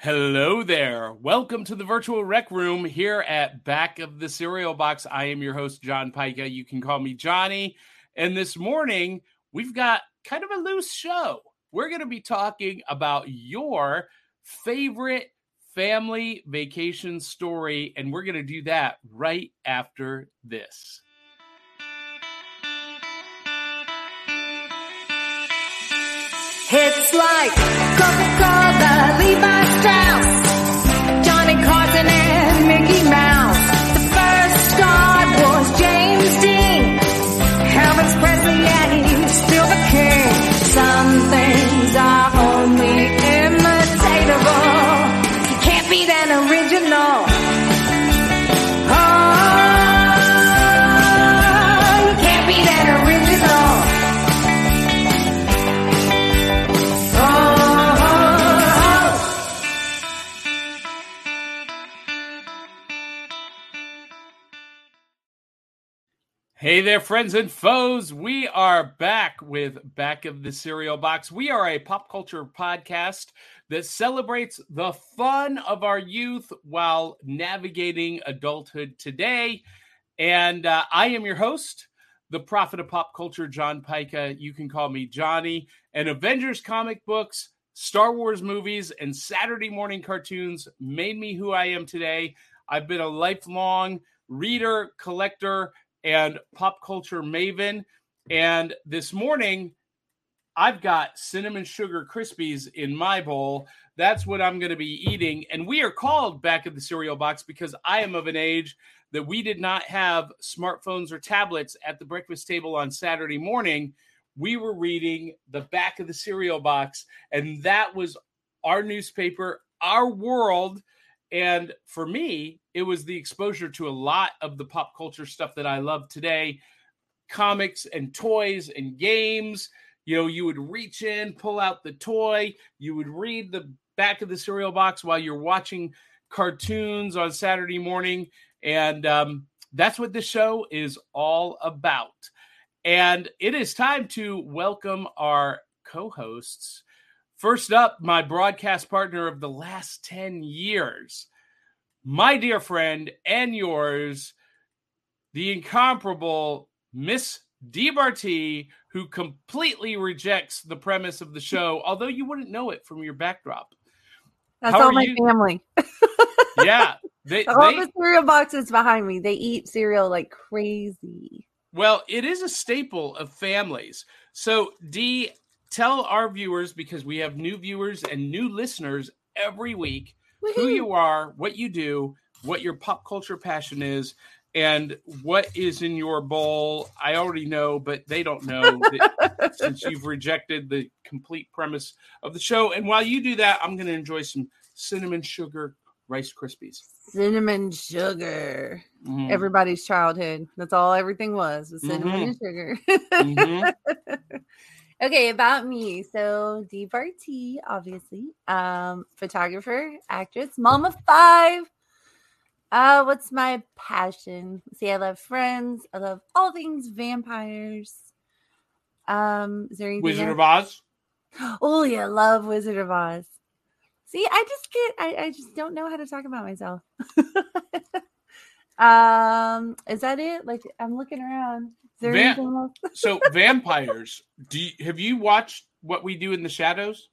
Hello there. Welcome to the virtual rec room here at Back of the Cereal Box. I am your host, John Pyka. You can call me Johnny. And this morning, we've got kind of a loose show. We're going to be talking about your favorite family vacation story, and we're going to do that right after this. It's like Coca-Cola, Levi Strauss, Johnny Carson and Mickey Mouse. The first star was James Dean, Elvis Presley and he's still the king. Some things are Hey there, friends and foes. We are back with Back of the Cereal Box. We are a pop culture podcast that celebrates the fun of our youth while navigating adulthood today. And uh, I am your host, the prophet of pop culture, John Pyka. You can call me Johnny. And Avengers comic books, Star Wars movies, and Saturday morning cartoons made me who I am today. I've been a lifelong reader, collector, and pop culture maven. And this morning, I've got cinnamon sugar crispies in my bowl. That's what I'm going to be eating. And we are called back at the cereal box because I am of an age that we did not have smartphones or tablets at the breakfast table on Saturday morning. We were reading the back of the cereal box, and that was our newspaper, our world. And for me, it was the exposure to a lot of the pop culture stuff that I love today comics and toys and games. You know, you would reach in, pull out the toy, you would read the back of the cereal box while you're watching cartoons on Saturday morning. And um, that's what this show is all about. And it is time to welcome our co hosts. First up, my broadcast partner of the last 10 years, my dear friend and yours, the incomparable Miss Dee Bartee, who completely rejects the premise of the show, although you wouldn't know it from your backdrop. That's How all my you? family. Yeah. They, all they- the cereal boxes behind me. They eat cereal like crazy. Well, it is a staple of families. So, Dee, tell our viewers because we have new viewers and new listeners every week who you are, what you do, what your pop culture passion is, and what is in your bowl. I already know, but they don't know that since you've rejected the complete premise of the show. And while you do that, I'm going to enjoy some cinnamon sugar Rice Krispies. Cinnamon sugar. Mhm. Everybody's childhood. That's all everything was, was cinnamon and sugar. Mhm. okay, about me. So Dee Bartee, obviously. Um, photographer, actress, mom of five. Uh, what's my passion? See, I love friends. I love all things vampires. Um, is there anything Wizard else? of Oz. Oh yeah, love Wizard of Oz. See, I just get I, I just don't know how to talk about myself. um, is that it? Like I'm looking around. There else? So vampires. Do you, have you watched what we do in the shadows?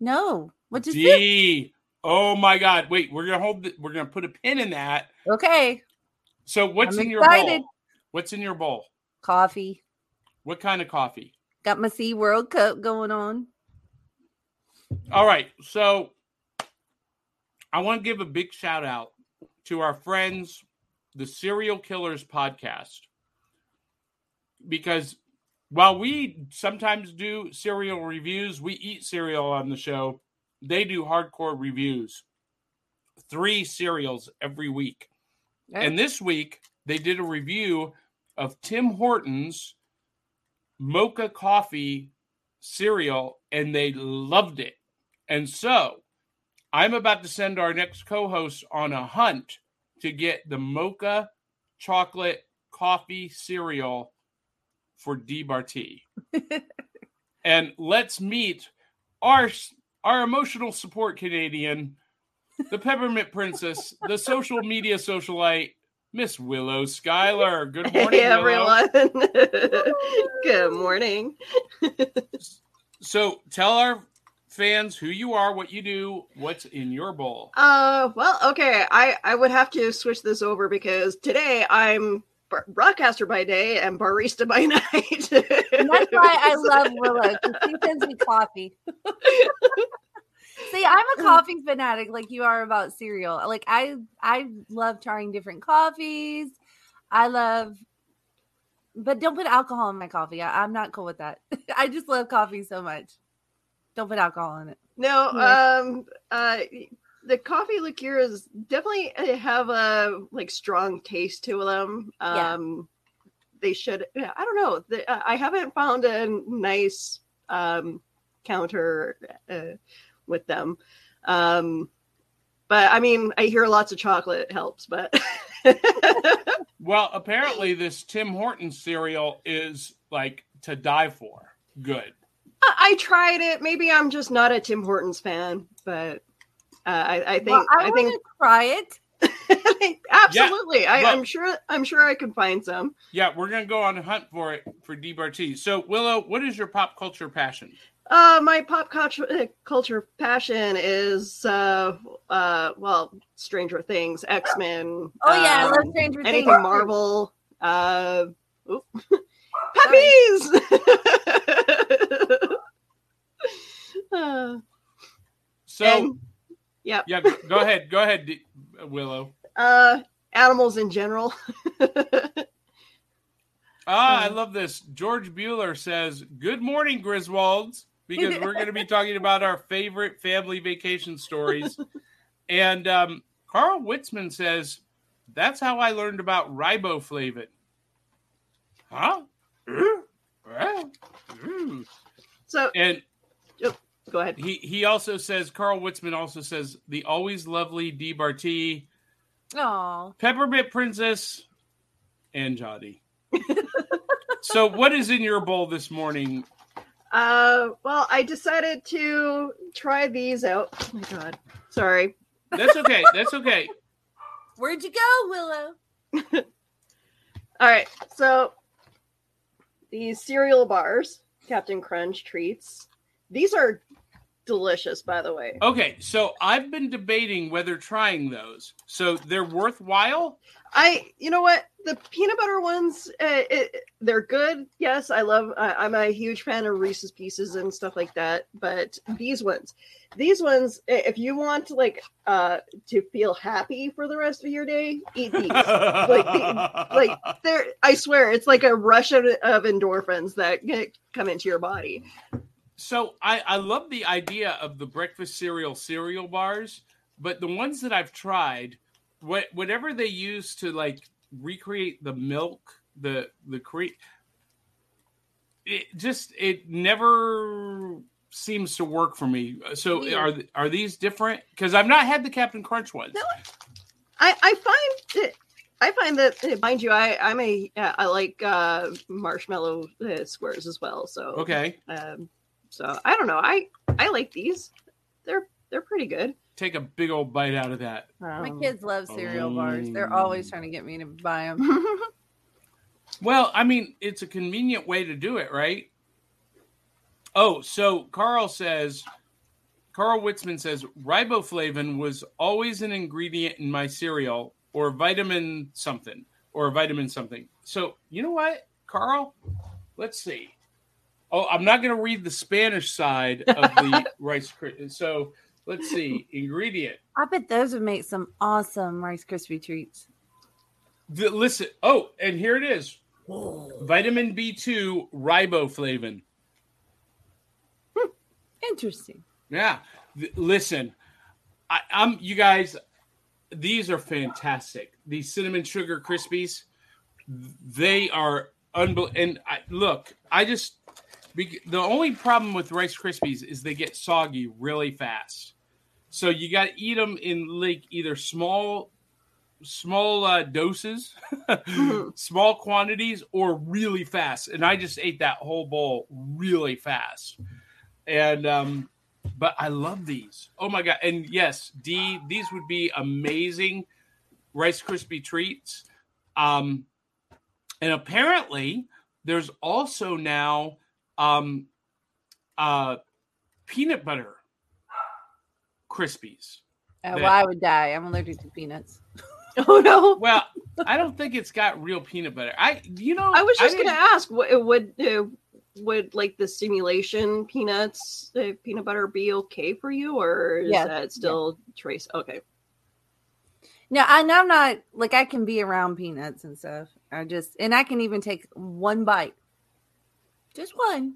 No. What just it? D. Oh my God! Wait, we're gonna hold. The, we're gonna put a pin in that. Okay. So what's I'm in your bowl? What's in your bowl? Coffee. What kind of coffee? Got my Sea World Cup going on. All right. So I want to give a big shout out to our friends, the Serial Killers podcast, because while we sometimes do cereal reviews, we eat cereal on the show. They do hardcore reviews, three cereals every week. And this week, they did a review of Tim Hortons mocha coffee cereal, and they loved it. And so I'm about to send our next co host on a hunt to get the mocha chocolate coffee cereal for Dee Bartee. and let's meet our our emotional support Canadian, the Peppermint Princess, the social media socialite, Miss Willow Skylor. Good morning, Hey everyone. Good morning. So tell our fans who you are, what you do, what's in your bowl. Uh well, okay. I I would have to switch this over because today I'm bar- broadcaster by day and barista by night. And that's why I love Willow because she sends me coffee. See, I'm a coffee fanatic like you are about cereal. Like I I love trying different coffees. I love but don't put alcohol in my coffee. I, I'm not cool with that. I just love coffee so much. Don't put alcohol in it. No, um, uh, the coffee liqueurs definitely uh, have a like strong taste to them. Yeah. Um, they should. yeah, I don't know. The, uh, I haven't found a nice um counter uh, with them. Um, but I mean, I hear lots of chocolate helps, but. Well, apparently this Tim Hortons cereal is like to die for. Good. I I tried it. Maybe I'm just not a Tim Hortons fan, but uh, I, I think Well, I, I want think to try it. absolutely. I, well- I'm sure. I'm sure I can find some. Yeah, we're gonna go on a hunt for it for Dee Bartee. So Willow, what is your pop culture passion? Uh, my pop culture, uh, culture passion is uh, uh, well, Stranger Things, X Men. Oh yeah, I love Stranger Things. anything Marvel. Uh, oop. puppies. uh, So and, yeah, yeah, go, ahead, go ahead, Willow. uh, animals in general. Ah, I Um, love this. George Bueller says, "Good morning, Griswolds," because we're going to be talking about our favorite family vacation stories. and um, Carl Witzman says, "That's how I learned about riboflavin." Huh? so And go ahead. he he also says, Carl Witzman also says, the always lovely Dee Bartee, Oh, Peppermint Princess, and Jody. so, what is in your bowl this morning? Uh, well, I decided to try these out. Oh my god, sorry. That's okay. That's okay. where'd you go, Willow? All right, so these cereal bars, Captain Crunch treats. These are delicious, by the way. Okay, so I've been debating whether trying those. So they're worthwhile. I, you know what, the peanut butter ones, uh, it, they're good. Yes, I love. Uh, I'm a huge fan of Reese's Pieces and stuff like that. But these ones, these ones, if you want to like uh to feel happy for the rest of your day, eat these. like the- like there i swear it's like a rush of, of endorphins that get, come into your body So I, I love the idea of the breakfast cereal cereal bars, but the ones that I've tried, what whatever they use to like recreate the milk, the the cre it just it never seems to work for me. So Weird. are are these different? Because I've not had the Captain Crunch ones. No. i i find that i find that uh, mind you i i'm a uh, like uh marshmallow uh, squares as well so Okay, um so i don't know i i like these they're they're pretty good take a big old bite out of that. My kids love cereal bars. They're always oh. trying to get me to buy them. Well, I mean, it's a convenient way to do it, right? Oh, so Carl says, Carl Witzman says, riboflavin was always an ingredient in my cereal or vitamin something or vitamin something. So, you know what, Carl? Let's see. Oh, I'm not going to read the Spanish side of the Rice Krispies. So, let's see. Ingredient. I bet those would make some awesome Rice Krispie treats. The, listen. Oh, and here it is. Vitamin B2 riboflavin. Hmm, interesting. Yeah. Th- listen, I, I'm you guys. These are fantastic. These cinnamon sugar crispies, they are unbelievable. And I, look, I just bec- the only problem with Rice Krispies is they get soggy really fast. So you got to eat them in like either small, small uh, doses, small quantities, or really fast. And I just ate that whole bowl really fast. And um, but I love these. Oh my god! And yes, D, these would be amazing Rice Krispie treats. Um, and apparently, there's also now um, uh, peanut butter Krispies. Uh, well, I would die. I'm allergic to peanuts. Oh no. Well, I don't think it's got real peanut butter. I, you know, I was just didn't- gonna ask, what would uh, would like the simulation peanuts, uh, peanut butter, be okay for you, or is Yeah. that still trace? Okay, No, I, and I'm not like I can be around peanuts and stuff. I just and I can even take one bite, just one.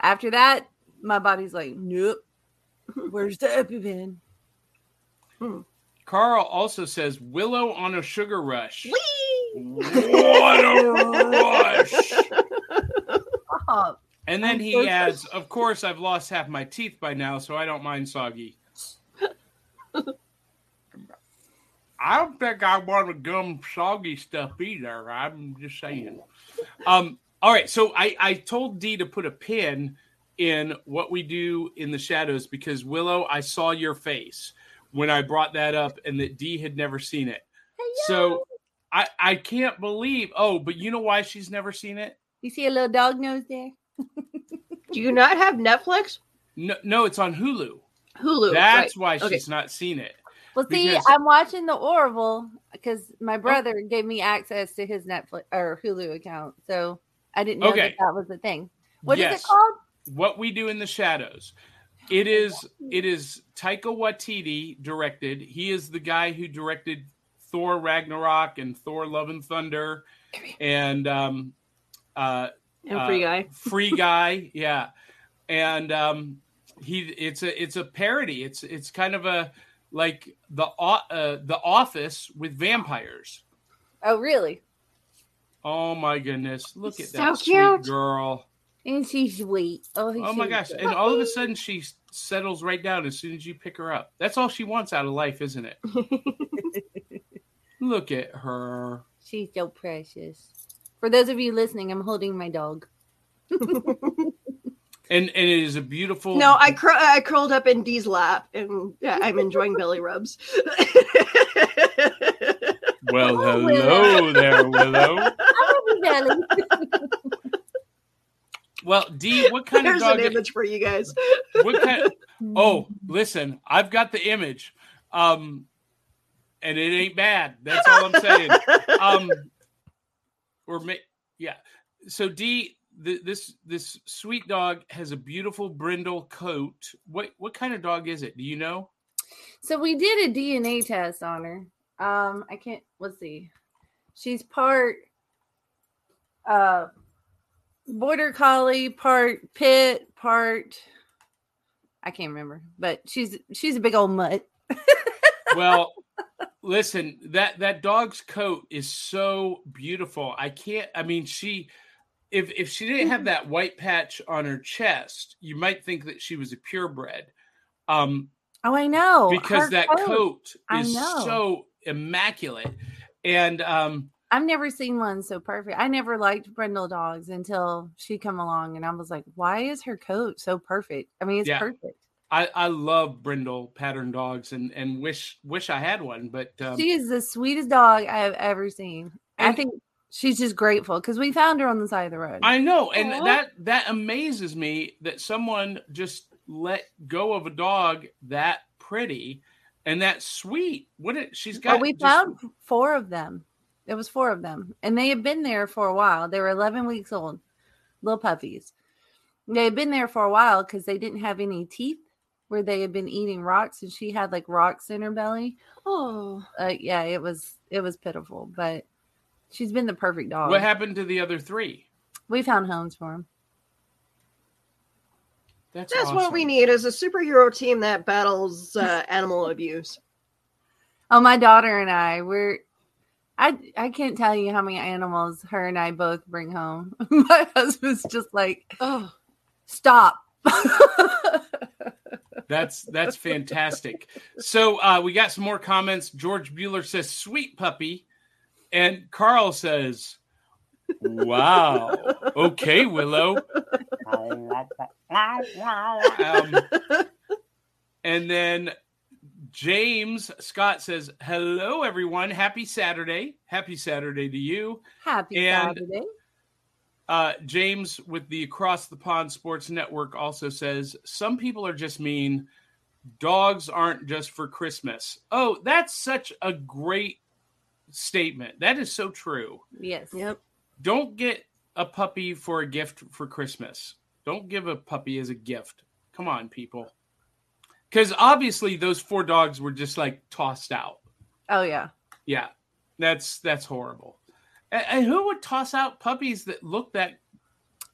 After that, my body's like, nope. Where's the EpiPen? Carl also says Willow on a sugar rush. Whee! What a rush! And then I'm he so adds, "Of course, I've lost half my teeth by now, so I don't mind soggy." I don't think I want to gum soggy stuff either. I'm just saying. Um, all right, so I, I told D to put a pin in what we do in the shadows because Willow, I saw your face when I brought that up, and that D had never seen it. So I I can't believe. Oh, but you know why she's never seen it? you see a little dog nose there? Do you not have Netflix? No, no, it's on Hulu. Hulu. That's right. why Okay. she's not seen it. Well, see, Because- I'm watching the Orville because my oh. brother gave me access to his Netflix or Hulu account, so I didn't know Okay. that that was a thing. What is Yes. it called? What we do in the shadows. It is it is Taika Waititi directed. He is the guy who directed Thor Ragnarok and Thor Love and Thunder and um uh And free uh, guy. free guy yeah and um he it's a it's a parody it's it's kind of a like the uh, the office with vampires Oh, really? Oh my goodness look at So that sweet cute. girl And she's sweet. Oh, oh my gosh and all of a sudden she settles right down as soon as you pick her up that's all she wants out of life isn't it look at her she's so precious. For those of you listening, I'm holding my dog. and and it is a beautiful No, I cur- I curled up in Dee's lap, and yeah, I'm enjoying belly rubs. well hello there willow belly. well d what kind There's of dog There's an image for you guys. what kind oh listen i've got the image um and it ain't bad that's all i'm saying um or ma- yeah so d th- this this sweet dog has a beautiful brindle coat what what kind of dog is it do you know So we did a DNA test on her. Um, I can't. Let's see. She's part uh border collie, part pit, part. I can't remember, but she's she's a big old mutt. well listen that that dog's coat is so beautiful i can't i mean she if if she didn't have that white patch on her chest you might think that she was a purebred um Oh, I know because her that coat I is so immaculate and um I've never seen one so perfect. I never liked brindle dogs until she come along, and I was like, "Why is her coat so perfect?" I mean, it's Yeah. perfect. i i love brindle pattern dogs and and wish wish i had one but um she is the sweetest dog I have ever seen. I think she's just grateful because we found her on the side of the road. I know, and Aw. that that amazes me that someone just let go of a dog that pretty and that sweet. What it she's got? well, we just- found four of them. It was four of them, and they had been there for a while. They were 11 weeks old, little puppies. They had been there for a while because they didn't have any teeth where they had been eating rocks, and she had like rocks in her belly. Oh, Uh, yeah, it was it was pitiful, but she's been the perfect dog. What happened to the other three? we found homes for them. That's that's what we need is a superhero team that battles uh, animal abuse. Oh, my daughter and I, we're I I can't tell you how many animals her and I both bring home. my husband's just like, Oh, stop. That's that's fantastic. So uh, we got some more comments. George Bueller says "sweet puppy," and Carl says, "Wow, okay, Willow." wow, wow. Um, and then James Scott says, "Hello, everyone. Happy Saturday. Happy Saturday to you." Happy And- Saturday. Uh, James with the Across the Pond Sports Network also says, "Some people are just mean. Dogs aren't just for Christmas." Oh, that's such a great statement. That is so true. Yes. Yep. Don't get a puppy for a gift for Christmas. Don't give a puppy as a gift. Come on, people. Because obviously those four dogs were just like tossed out. Oh yeah. Yeah, that's that's horrible. And, and who would toss out puppies that look that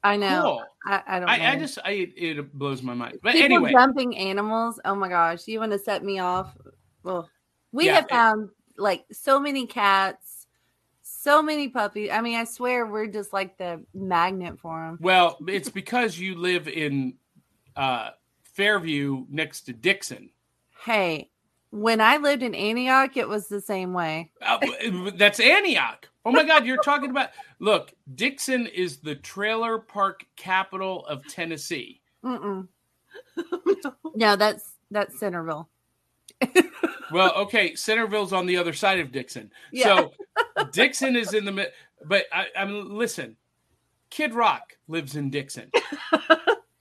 I know. cool? I, I don't know. I, I just I it blows my mind. But People anyway, dumping animals. Oh my gosh. You want to set me off? Well, we Yeah, have it- found like so many cats, so many puppies. I mean, I swear we're just like the magnet for them. well, it's because you live in uh, Fairview next to Dixon. Hey, when I lived in Antioch, it was the same way. Uh, that's Antioch. Oh my God, you're talking about. Look, Dixon is the trailer park capital of Tennessee. Mm-mm. no, that's that's Centerville. Well, okay, Centerville's on the other side of Dixon. Yeah. So Dixon is in the mid. But I, I mean, listen, Kid Rock lives in Dixon.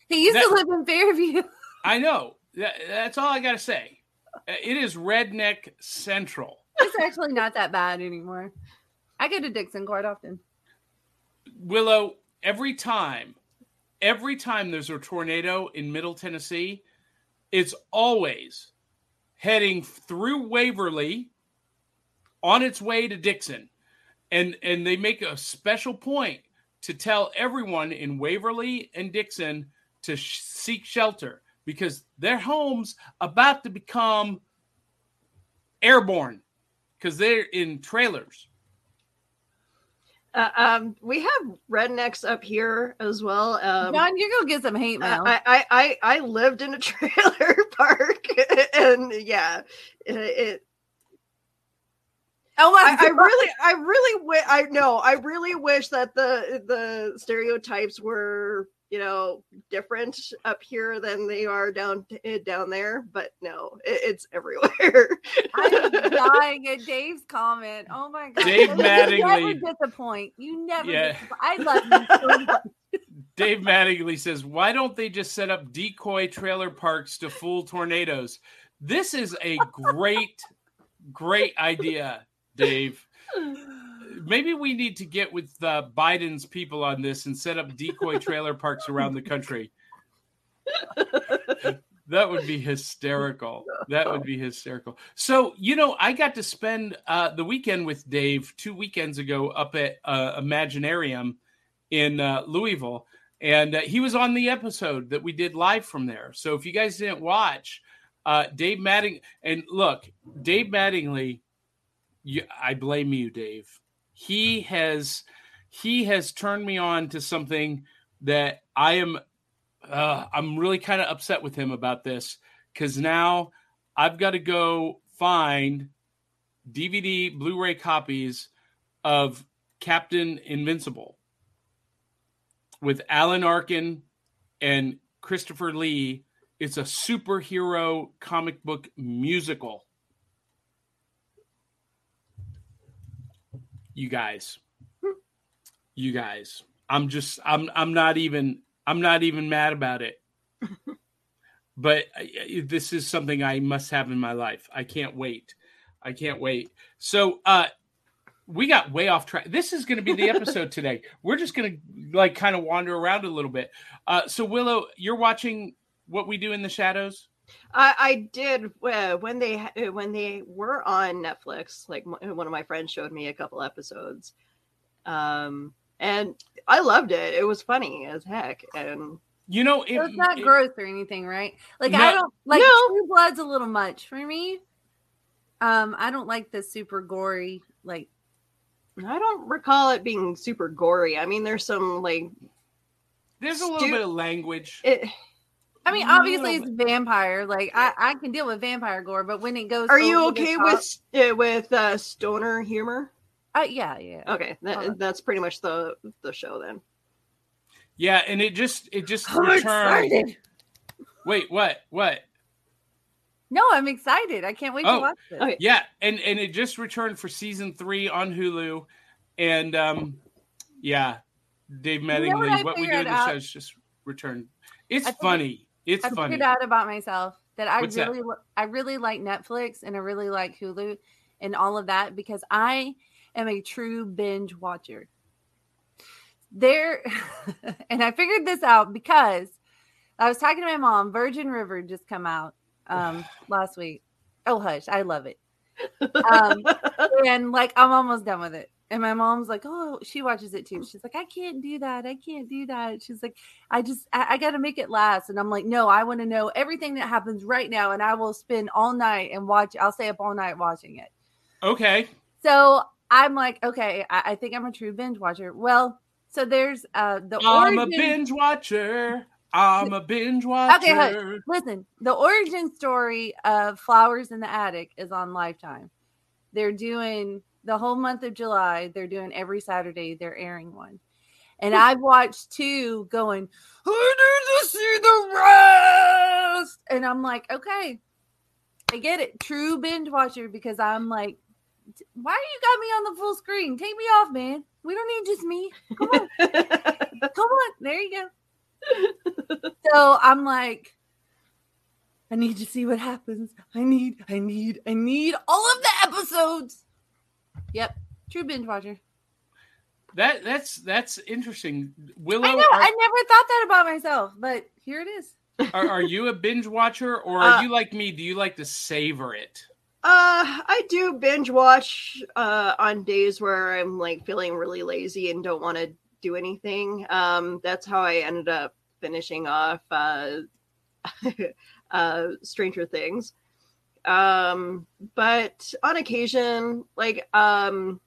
He used That- to live in Fairview. I know. That, that's all I got to say. Uh, It is redneck central. It's actually not that bad anymore. I go to Dixon quite often. Willow, every time, every time there's a tornado in Middle Tennessee, it's always heading through Waverly on its way to Dixon. And and they make a special point to tell everyone in Waverly and Dixon to sh- seek shelter because their homes about to become airborne because they're in trailers. Uh, um, we have rednecks up here as well. Um, John, you're gonna get some hate mail. I, I, I, I lived in a trailer park, and yeah, it. it oh I, I really, I really, wi- I know, I really wish that the the stereotypes were, you know, different up here than they are down eh, down there. But no, it, it's everywhere. I'm dying at Dave's comment. Oh my god, Dave You Mattingly- never disappoint. You never. Yeah. disappoint. I love you so. Dave Mattingly says, "Why don't they just set up decoy trailer parks to fool tornadoes?" This is a great, great idea, Dave. Maybe we need to get with uh, Biden's people on this and set up decoy trailer parks around the country. That would be hysterical. That would be hysterical. So, you know, I got to spend uh, the weekend with Dave two weekends ago up at uh, Imaginarium in uh, Louisville, and uh, he was on the episode that we did live from there. So, if you guys didn't watch, uh, Dave Matting and look, Dave Mattingly, you, I blame you, Dave. He has he has turned me on to something that I am uh, I'm really kind of upset with him about this because now I've got to go find DVD Blu-ray copies of Captain Invincible with Alan Arkin and Christopher Lee. It's a superhero comic book musical. You guys, you guys, I'm just, I'm, I'm not even, I'm not even mad about it. but I- I- this is something I must have in my life. I can't wait. I can't wait. So, uh, we got way off track. This is going to be the episode today. We're just going to like kind of wander around a little bit. Uh, so Willow, you're watching what we do in the shadows. I, I did uh, when they uh, when they were on Netflix. Like m- one of my friends showed me a couple episodes, um, and I loved it. It was funny as heck, and You know, it, it's not it- gross or anything, right? Like No. I don't like No. True Blood's a little much for me. Um, I don't like the super gory. Like I don't recall it being super gory. I mean, there's some like there's a little Stu- bit of language. it, I mean, No, obviously it's vampire. Like I, I can deal with vampire gore, but when it goes, Are you okay top- with uh, with uh, stoner humor? Uh, yeah, yeah. Okay, that, Hold on. that's pretty much the the show then. Yeah, and it just it just I'm returned. excited. Wait, what? What? No, I'm excited. I can't wait Oh, to watch this. okay. Yeah, and and it just returned for season three on Hulu, and um, yeah, Dave know what what we do in the show is just returned. It's I think- funny. It's I funny. figured out about myself that I What's really, li- I really like Netflix and I really like Hulu and all of that because I am a true binge watcher. There, and I figured this out because I was talking to my mom. Virgin River just come out um, last week. Oh hush, I love it. Um, and like I'm almost done with it. And my mom's like, oh, she watches it too. She's like, I can't do that. I can't do that. She's like, I just, I, I got to make it last. And I'm like, no, I want to know everything that happens right now. And I will spend all night and watch, I'll stay up all night watching it. okay, So I'm like, okay, I, I think I'm a true binge watcher. Well, so there's uh the I'm a binge watcher. I'm a binge watcher. Okay, hush. Listen, the origin story of Flowers in the Attic is on Lifetime. They're doing the whole month of July. They're doing every Saturday. They're airing one, and hmm. I've watched two. Going, I need to see the rest, and I'm like, okay, I get it. True binge watcher because I'm like, why you got me on the full screen? Take me off, man. We don't need just me. Come on, come on. There you go. so I'm like, I need to see what happens. I need, I need, I need all of the episodes. Yep, true binge watcher. That that's that's interesting. Willow, I know. are, I never thought that about myself, but here it is. are, are you a binge watcher, or are Uh, you like me? Do you like to savor it? Uh, I do binge watch uh, on days where I'm like feeling really lazy and don't want to do anything. Um, that's how I ended up finishing off uh, uh, Stranger Things. Um, but on occasion, like um,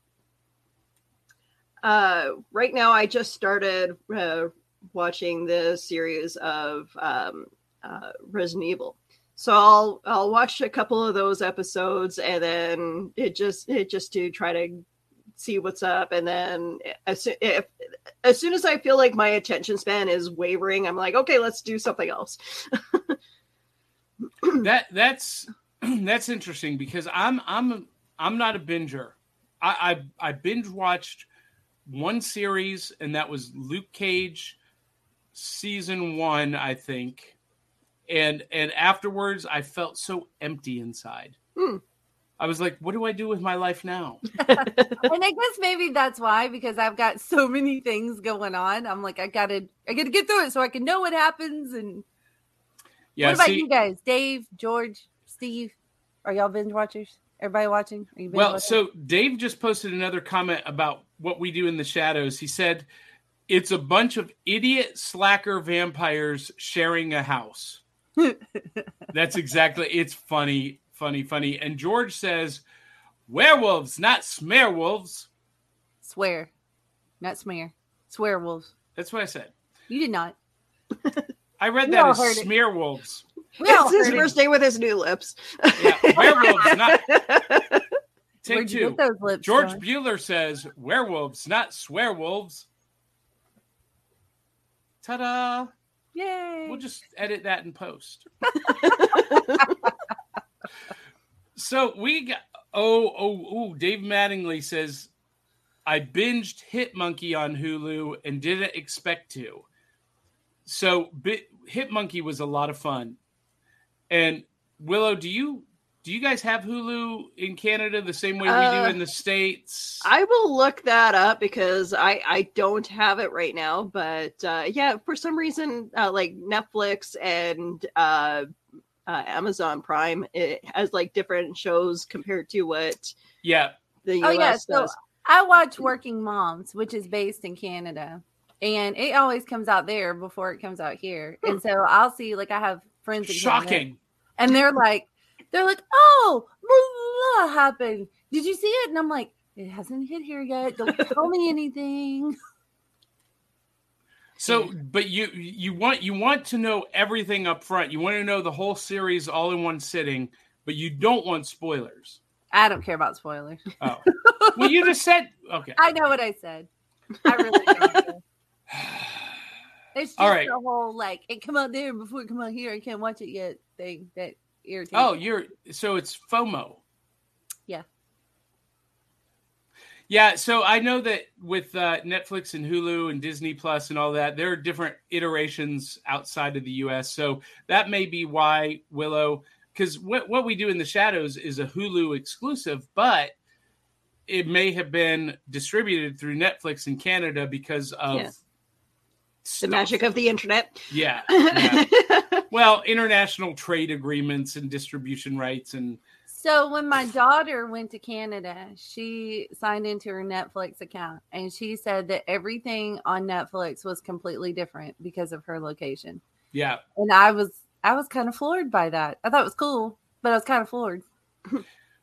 uh, right now, I just started uh, watching the series of um, uh, Resident Evil. So I'll I'll watch a couple of those episodes and then it just it just to try to see what's up and then as soon, if, as soon as I feel like my attention span is wavering, I'm like, okay, let's do something else. that that's that's interesting because I'm I'm I'm not a binger. I I, I binge watched one series and that was Luke Cage season one, I think. And and afterwards I felt so empty inside. Hmm. I was like, what do I do with my life now? and I guess maybe that's why because I've got so many things going on. I'm like, I gotta, I gotta get through it so I can know what happens. And Yeah, what about see, you guys, Dave, George, Steve? Are y'all binge watchers? Everybody watching? Are you Well, watching? so Dave just posted another comment about what we do in the shadows. He said it's a bunch of idiot slacker vampires sharing a house. That's exactly it's funny, funny, funny. And George says werewolves, not smearwolves. swear, not smear, swear wolves. That's what I said. You did not. I read We that as heard it. Smearwolves. We it's his first day with his new lips. Yeah, werewolves, not take Where'd you two. get those lips? George from? Bueller says werewolves, not swearwolves. Ta-da! Yay! We'll just edit that in post. so we got oh oh oh Dave Mattingly says I binged Hit Monkey on Hulu and didn't expect to. So Bi- Hit Monkey was a lot of fun. And Willow, do you do you guys have Hulu in Canada the same way we Uh, do in the states? I will look that up because I I don't have it right now. But uh, yeah, for some reason, uh, like Netflix and uh, uh, Amazon Prime, it has like different shows compared to what yeah, the Oh US yeah, so does. I watch Working Moms, which is based in Canada, and it always comes out there before it comes out here. And so I'll see, like, I have Canada, shocking. and they're like, they're like, oh, blah, happened. Did you see it? And I'm like, it hasn't hit here yet. Don't tell me anything. So, but you you want you want to know everything up front. You want to know the whole series all in one sitting, but you don't want spoilers. I don't care about spoilers. Oh, well, you just said okay. I know what I said. I really. It's just All right. the whole like it come out there before it come out here. I can't watch it yet thing that irritates. Oh, me. you're so it's FOMO. Yeah. Yeah, so I know that with uh, Netflix and Hulu and Disney Plus and all that, there are different iterations outside of the U.S. So that may be why Willow, because what what we do in the shadows is a Hulu exclusive, but it may have been distributed through Netflix in Canada because of Yeah. the magic of the internet. Yeah, yeah. well, international trade agreements and distribution rights and So when my daughter went to Canada, she signed into her Netflix account and she said that everything on Netflix was completely different because of her location. yeah. And I was I was kind of floored by that. I thought it was cool, but I was kind of floored.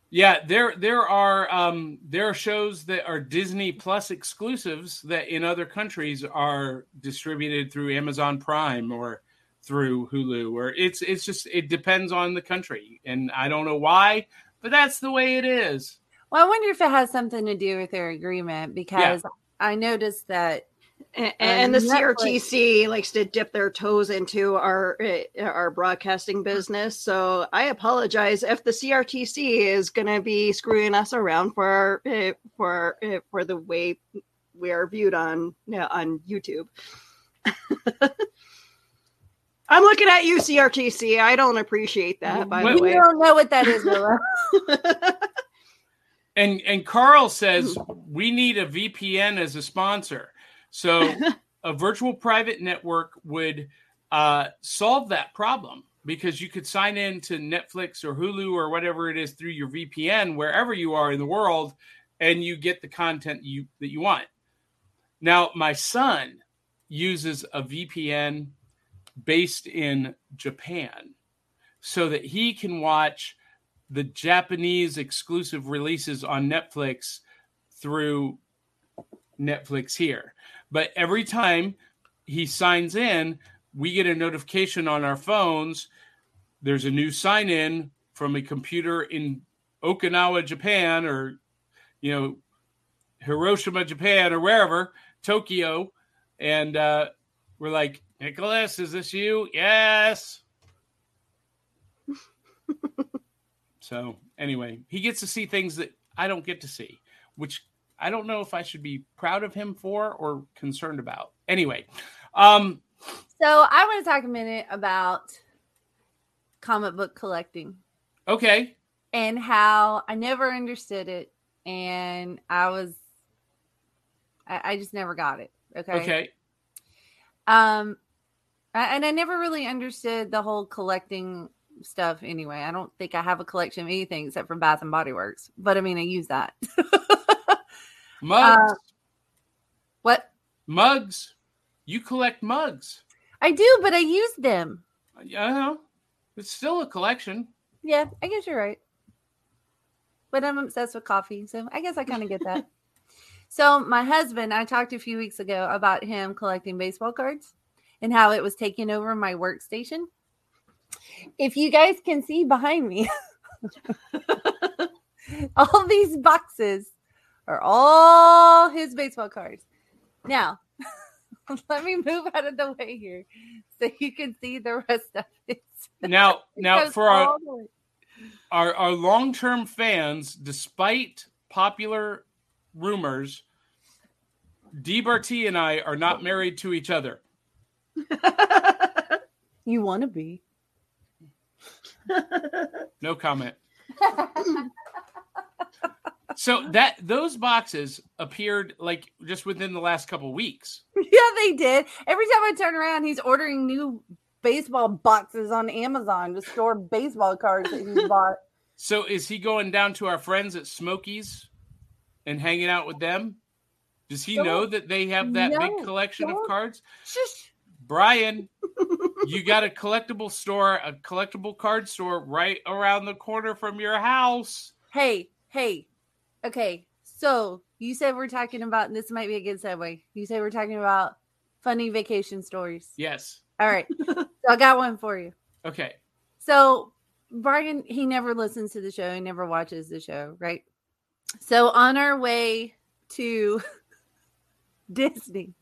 Yeah, there there are um there are shows that are Disney Plus exclusives that in other countries are distributed through Amazon Prime or through Hulu or it's it's just it depends on the country and I don't know why, but that's the way it is. Well, I wonder if it has something to do with their agreement because I noticed that and, and the Netflix- CRTC likes to dip their toes into our uh, our broadcasting business. So I apologize if the CRTC is going to be screwing us around for our, uh, for uh, for the way we are viewed on yeah, on YouTube. I'm looking at you, CRTC. I don't appreciate that. By Well- the you way, don't know what that is, Willa. And and Carl says we need a VPN as a sponsor. So a virtual private network would uh, solve that problem because you could sign in to Netflix or Hulu or whatever it is through your VPN wherever you are in the world, and you get the content you that you want. Now, my son uses a VPN based in Japan so that he can watch the Japanese exclusive releases on Netflix through Netflix here. But every time he signs in, we get a notification on our phones. There's a new sign in from a computer in Okinawa, Japan, or, you know, Hiroshima, Japan, or wherever, Tokyo. And uh, we're like, Nicholas, is this you? Yes. so, anyway, he gets to see things that I don't get to see, which I don't know if I should be proud of him for or concerned about. Anyway, um, so I want to talk a minute about comic book collecting okay. and how I never understood it, and I was, I, I just never got it. Okay. Okay. Um, I- and I never really understood the whole collecting stuff. Anyway, I don't think I have a collection of anything except for Bath and Body Works. But I mean, I use that. Mugs. Uh, what mugs. You collect mugs. I do, but I use them. I know. It's still a collection. Yeah, I guess you're right. But I'm obsessed with coffee, so I guess I kind of get that. so my husband, I talked a few weeks ago about him collecting baseball cards and how it was taking over my workstation. If you guys can see behind me, all these boxes are all his baseball cards. Now, let me move out of the way here so you can see the rest of it. Now, now for our the our, our long term fans, despite popular rumors, Dee Bartee and I are not married to each other. You want to be. No comment. So that those boxes appeared like just within the last couple weeks. Yeah, they did. Every time I turn around, he's ordering new baseball boxes on Amazon to store baseball cards that he's bought. So is he going down to our friends at Smokies and hanging out with them? Does he No. know that they have that No. big collection of cards? Shush. Brian, you got a collectible store, a collectible card store right around the corner from your house. Hey, hey. Okay, so you said we're talking about and this might be a good segue. You said we're talking about funny vacation stories. Yes. All right. so I got one for you. Okay. So Brian, he never listens to the show. He never watches the show, right? So on our way to Disney.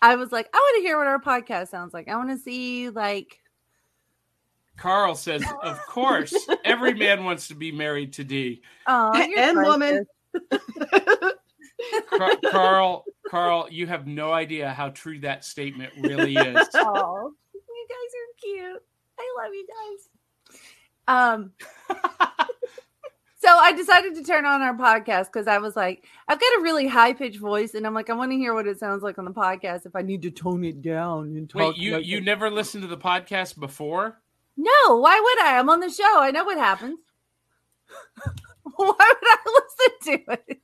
I was like, I want to hear what our podcast sounds like. I want to see like Carl says, "Of course, every man wants to be married to D." oh And woman. Car- Carl, Carl, you have no idea how true that statement really is. Oh, you guys are cute. I love you guys. Um so I decided to turn on our podcast because I was like, I've got a really high pitched voice, and I'm like, I want to hear what it sounds like on the podcast if I need to tone it down and talk. Wait, you like you this. never listened to the podcast before? No, why would I? I'm on the show. I know what happens. why would I listen to it?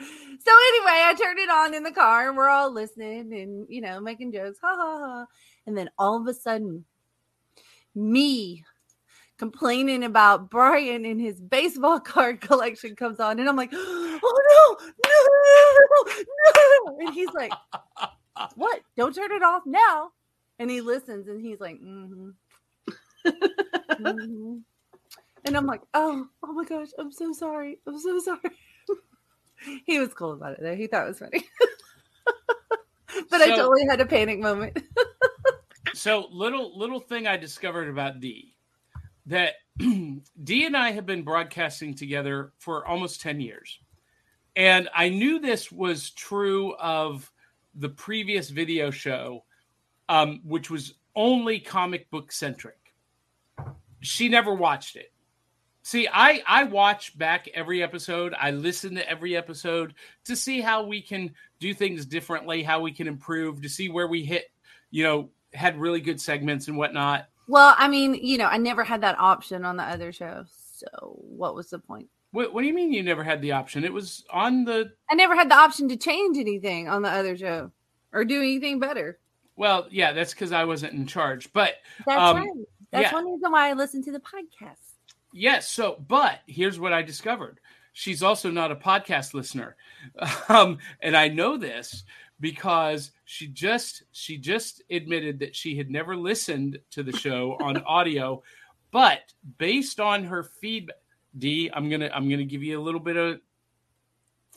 So anyway, I turned it on in the car and we're all listening and you know making jokes, ha ha ha. And then all of a sudden, me complaining about Brian and his baseball card collection comes on, and I'm like, oh no, no, no, no. And he's like, what? Don't turn it off now. And he listens and he's like, mm-hmm. Mhm. And I'm like, oh, oh my gosh, I'm so sorry. I'm so sorry. he was cool about it though. He thought it was funny. but I totally had a panic moment. So little little thing I discovered about D that D and I have been broadcasting together for almost 10 years. And I knew this was true of the previous video show, um, which was only comic book centric. She never watched it. See, I I watch back every episode. I listen to every episode to see how we can do things differently, how we can improve, to see where we hit, you know, had really good segments and whatnot. well, I mean, you know, I never had that option on the other show. So what was the point? What, what do you mean you never had the option? It was on the I never had the option to change anything on the other show or do anything better. well, yeah, that's because I wasn't in charge. But That's Um, right. That's yeah. one reason why I listen to the podcast. Yes. So, but here's what I discovered. She's also not a podcast listener, um, and I know this because she just she just admitted that she had never listened to the show on audio, but based on her feedback, D, I'm gonna I'm gonna give you a little bit of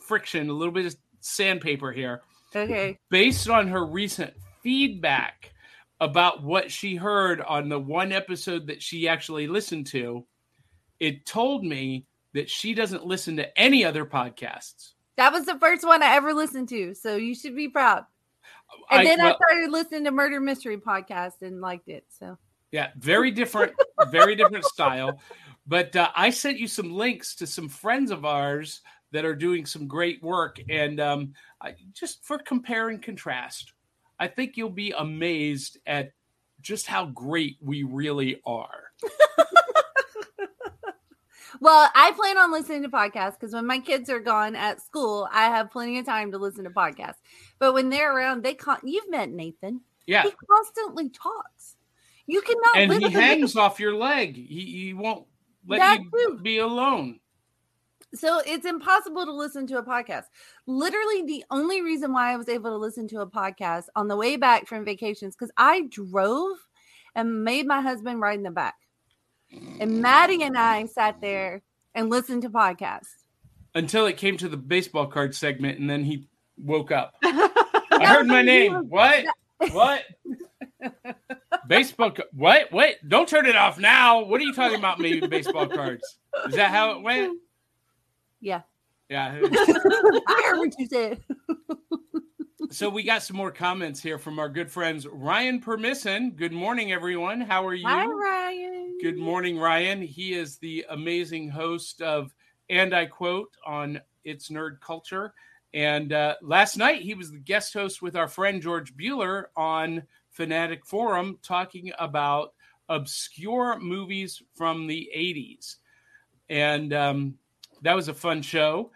friction, a little bit of sandpaper here Okay. based on her recent feedback about what she heard on the one episode that she actually listened to, it told me that she doesn't listen to any other podcasts. That was the first one I ever listened to. So you should be proud. And I- then I started listening to Murder Mystery podcast and liked it. So yeah, very different, very different style. But uh, I sent you some links to some friends of ours that are doing some great work, and um, I, just for compare and contrast, I think you'll be amazed at just how great we really are. Well, I plan on listening to podcasts because when my kids are gone at school, I have plenty of time to listen to podcasts. But when they're around, they con- you've met Nathan. Yeah, He constantly talks. You cannot and he hangs off your leg. He, he won't let That you too. be alone. So it's impossible to listen to a podcast. Literally, the only reason why I was able to listen to a podcast on the way back from vacations because I drove and made my husband ride in the back. And Maddie and I sat there and listened to podcasts. Until it came to the baseball card segment, and then he woke up. I heard my was- name. What? What? baseball. ca- What? Wait! Don't turn it off now. What are you talking about? Me baseball cards. Is that how it went? Yeah. Yeah. I heard what you said. So we got some more comments here from our good friends Ryan Permisson. Good morning, everyone. How are you? Hi, Ryan. Good morning, Ryan. He is the amazing host of And I Quote on It's Nerd Culture. And uh, last night, he was the guest host with our friend George Bueller on Fanatic Forum talking about obscure movies from the 80s. And um, that was a fun show.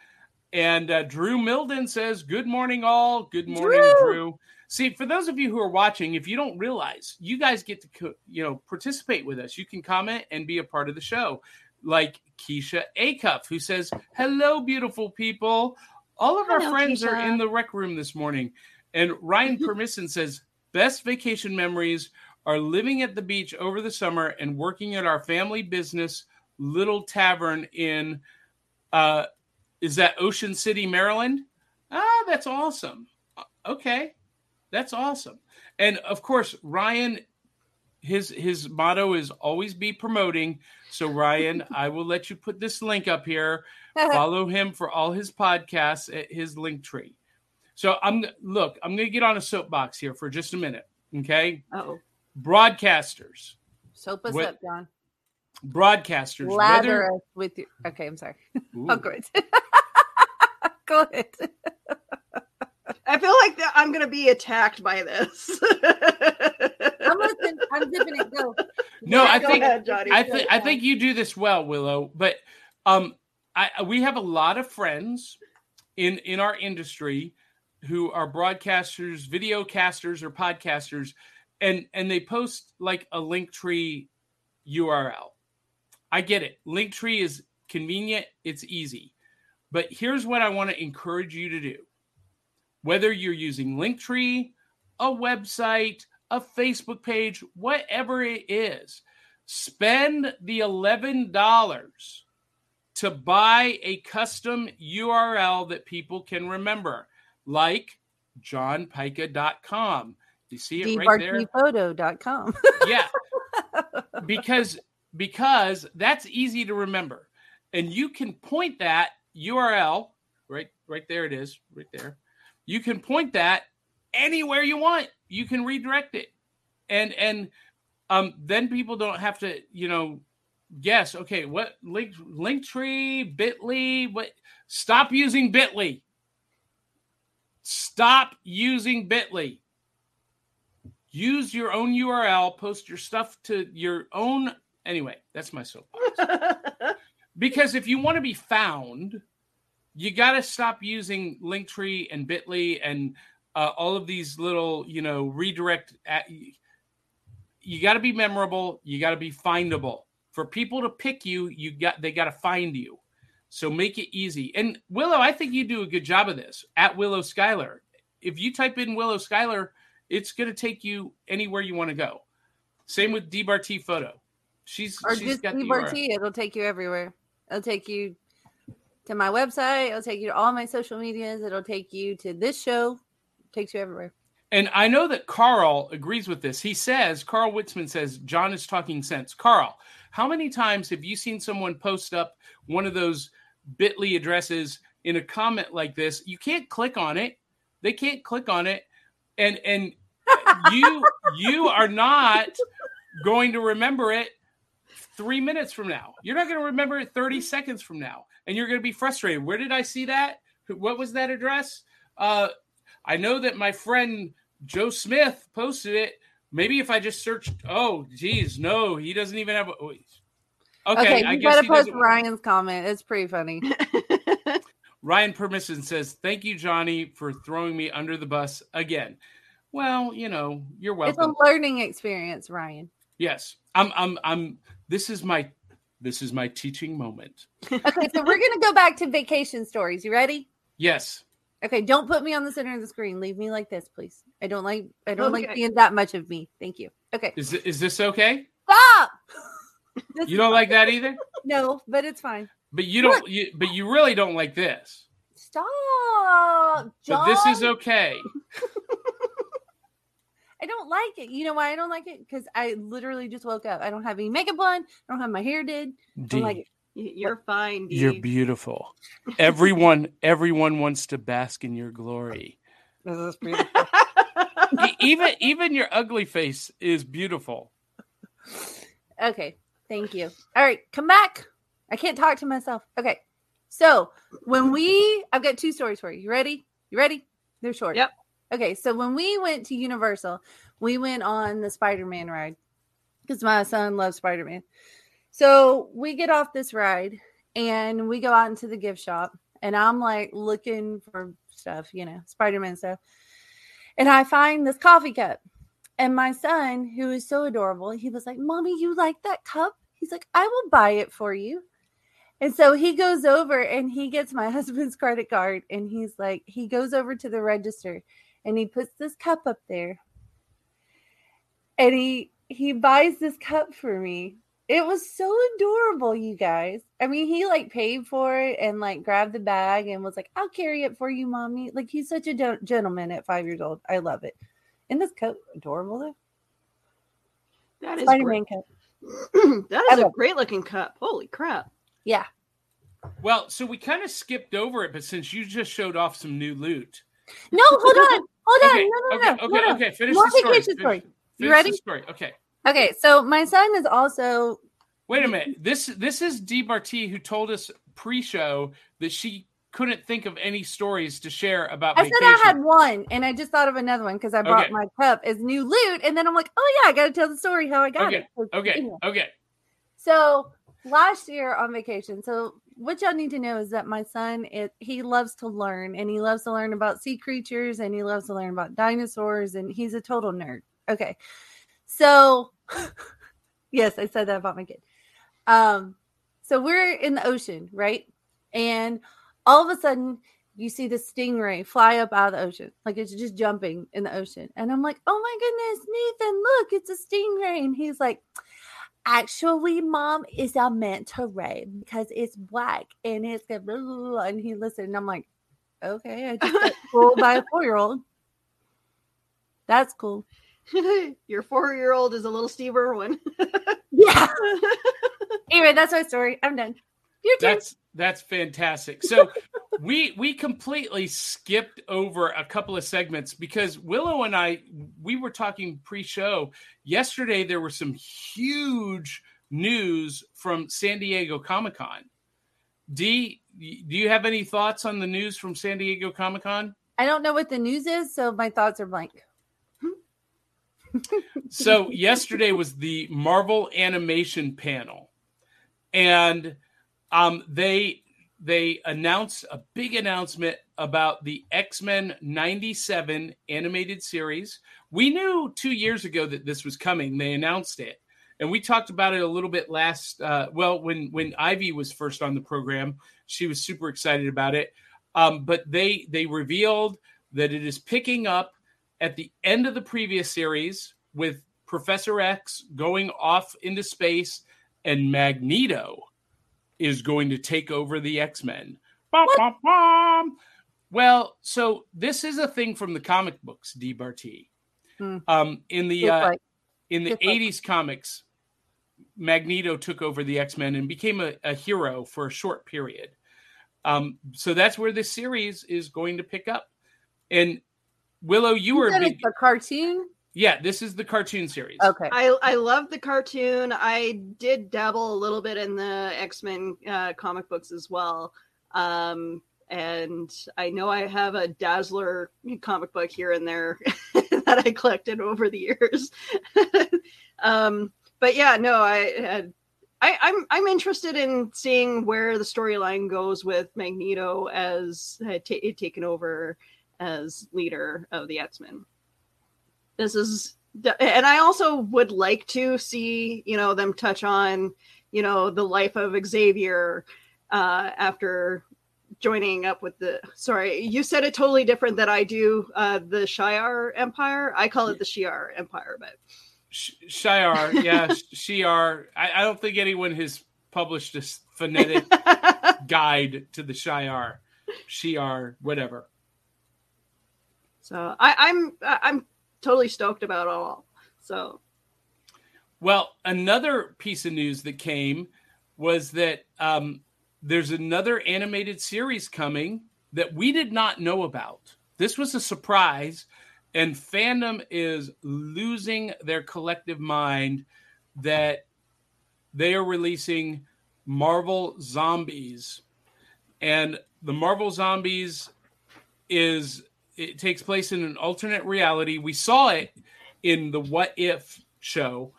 And uh, Drew Milden says, Good morning, all. Good morning, Drew. Drew. See, for those of you who are watching, if you don't realize, you guys get to you know participate with us. You can comment and be a part of the show, like Keisha Acuff, who says, "Hello, beautiful people. All of our Hello, friends are in the rec room this morning." And Ryan Permisson says, "Best vacation memories are living at the beach over the summer and working at our family business, Little Tavern in, uh, is that Ocean City, Maryland? Ah, that's awesome." Okay. That's awesome. And of course, Ryan his his motto is always be promoting. So Ryan, I will let you put this link up here. Follow him for all his podcasts at his link tree. So I'm look, I'm going to get on a soapbox here for just a minute, okay? Oh, Broadcasters, Soap us What- up, John. broadcasters, Lather whether us with your. Okay, I'm sorry. Ooh. Oh, great. Go ahead. I feel like that I'm gonna be attacked by this. I'm listening. I'm zipping it. Go. No, I Go think ahead, Johnny. I think I think you do this well, Willow. But um, I we have a lot of friends in in our industry who are broadcasters, video casters, or podcasters, and and they post like a link tree URL. I get it. Linktree is convenient. It's easy. But here's what I want to encourage you to do. Whether you're using Linktree, a website, a Facebook page, whatever it is, spend the $11 to buy a custom URL that people can remember, like johnpyka.com. You see it right there? dbartphoto.com. yeah because because that's easy to remember and you can point that url right right there it is right there you can point that anywhere you want. You can redirect it. And and um then people don't have to you know guess okay what link link tree bitly what stop using bitly. Stop using bitly. Use your own url post your stuff to your own anyway that's my soapbox. Because if you want to be found you got to stop using linktree and bitly and uh, all of these little you know redirect at, you got to be memorable you got to be findable. For people to pick you you got they got to find you. So make it easy. And willow i think you do a good job of this at willow skylor if you type in willow skylor it's going to take you anywhere you want to go. Same with dbart photo. She's or she's just got dBRT. It'll take you everywhere. It'll take you to my website. It'll take you to all my social medias. It'll take you to this show. takes you everywhere. And I know that Carl agrees with this. He says, Carl Witzman says, John is talking sense. Carl, how many times have you seen someone post up one of those bit.ly addresses in a comment like this? You can't click on it. They can't click on it. And and you you are not going to remember it three minutes from now. You're not going to remember it 30 seconds from now. And you're going to be frustrated. Where did I see that? What was that address? Uh, I know that my friend Joe Smith posted it. Maybe if I just searched, oh, geez, no, he doesn't even have. A, oh, okay, Okay, I you guess gotta post. Ryan's comment. It's pretty funny. Ryan Permission says, "Thank you, Johnny, for throwing me under the bus again." Well, you know, you're welcome. it's a learning experience, Ryan. yes, I'm. I'm. I'm. This is my. This is my teaching moment. Okay, so we're gonna go back to vacation stories. You ready? Yes. Okay, don't put me on the center of the screen. Leave me like this, please. I don't like I don't like Okay. being that much of me. Thank you. Okay. Is is this okay? Stop. This You don't like that either. No, but it's fine. But you don't. You, but you really don't like this. Stop. John. But this is okay. I don't like it. You know why I don't like it? Because I literally just woke up. I don't have any makeup on. I don't have my hair did. I don't like. You're fine. Dee. You're beautiful. Everyone, everyone wants to bask in your glory. This is beautiful. Even, even your ugly face is beautiful. Okay, thank you. All right, come back. I can't talk to myself. Okay, so when we, I've got two stories for you. You ready? You ready? They're short. Yep. Okay, so when we went to Universal, we went on the Spider Man ride because my son loves Spider Man. So we get off this ride and we go out into the gift shop, and I'm like looking for stuff, you know, Spider Man stuff. And I find this coffee cup. And my son, who is so adorable, he was like, Mommy, you like that cup? He's like, I will buy it for you. And so he goes over and he gets my husband's credit card and he's like, he goes over to the register and he puts this cup up there. And he he buys this cup for me. It was so adorable, you guys. I mean, he like paid for it and like grabbed the bag and was like, "I'll carry it for you, mommy." Like he's such a gen- gentleman at five years old. I love it. And this coat adorable though. That is Spider-Man coat. that I a great looking cup. Holy crap. Yeah. Well, so we kind of skipped over it, but since you just showed off some new loot. No, hold on, hold on. Okay, no, no, okay, no. okay, hold on. okay. Finish the story. Story. You ready? story. Okay. Okay, so my son is also Wait a minute. This this is Dee Bartee who told us pre-show that she couldn't think of any stories to share about I vacation. said I had one, and I just thought of another one because I brought Okay. my cup as new loot, and then I'm like, oh yeah, I got to tell the story how I got Okay, it. Okay. Okay. So last year on vacation, so what y'all need to know is that my son, it, he loves to learn, and he loves to learn about sea creatures, and he loves to learn about dinosaurs, and he's a total nerd. Okay, so yes, I said that about my kid. Um, so we're in the ocean, right? And all of a sudden, you see the stingray fly up out of the ocean, like it's just jumping in the ocean. And I'm like, oh my goodness, Nathan, look, it's a stingray. And he's like, actually, mom, is a manta ray because it's black and it's got blah, blah, blah. And he listened. And I'm like, okay, I just got fooled by a four year old. That's cool. Your four year old is a little Steve Irwin. Yeah. anyway, that's my story. I'm done. Your turn. That's that's fantastic. So we we completely skipped over a couple of segments because Willow and I we were talking pre-show yesterday. There were some huge news from San Diego Comic Con. D, do you have any thoughts on the news from San Diego Comic Con? I don't know what the news is, so my thoughts are blank. so yesterday was the Marvel animation panel, and um, they they announced a big announcement about the X Men '97 animated series. We knew two years ago that this was coming. They announced it, and we talked about it a little bit last. Uh, well, when when Ivy was first on the program, she was super excited about it. Um, but they they revealed that it is picking up at the end of the previous series with Professor X going off into space and Magneto is going to take over the X Men. Well, so this is a thing from the comic books, D. Bartee. Hmm. Um, in the uh, in the 80s comics, Magneto took over the X Men and became a, a hero for a short period. Um, so that's where this series is going to pick up. And Willow, you You were big, a cartoon. Yeah. This is the cartoon series. Okay. I I love the cartoon. I did dabble a little bit in the X Men uh, comic books as well. Um, and I know I have a Dazzler comic book here and there that I collected over the years. um, but yeah, no, I had. I, I'm I'm interested in seeing where the storyline goes with Magneto as uh, ta- taken over as leader of the X Men this is and i also would like to see you know them touch on you know the life of xavier uh after joining up with the sorry you said it totally different than i do uh the shi'ar empire i call it the shi'ar empire but Sh- Shi'ar, yeah, Shi'ar. I, I don't think anyone has published a s- phonetic guide to the Shi'ar, Shi'ar, whatever. so i i'm i'm totally stoked about all so Well, another piece of news that came was that um, there's another animated series coming that we did not know about. This was a surprise, and fandom is losing their collective mind that they are releasing Marvel Zombies. And the Marvel Zombies is it takes place in an alternate reality. We saw it in the What If show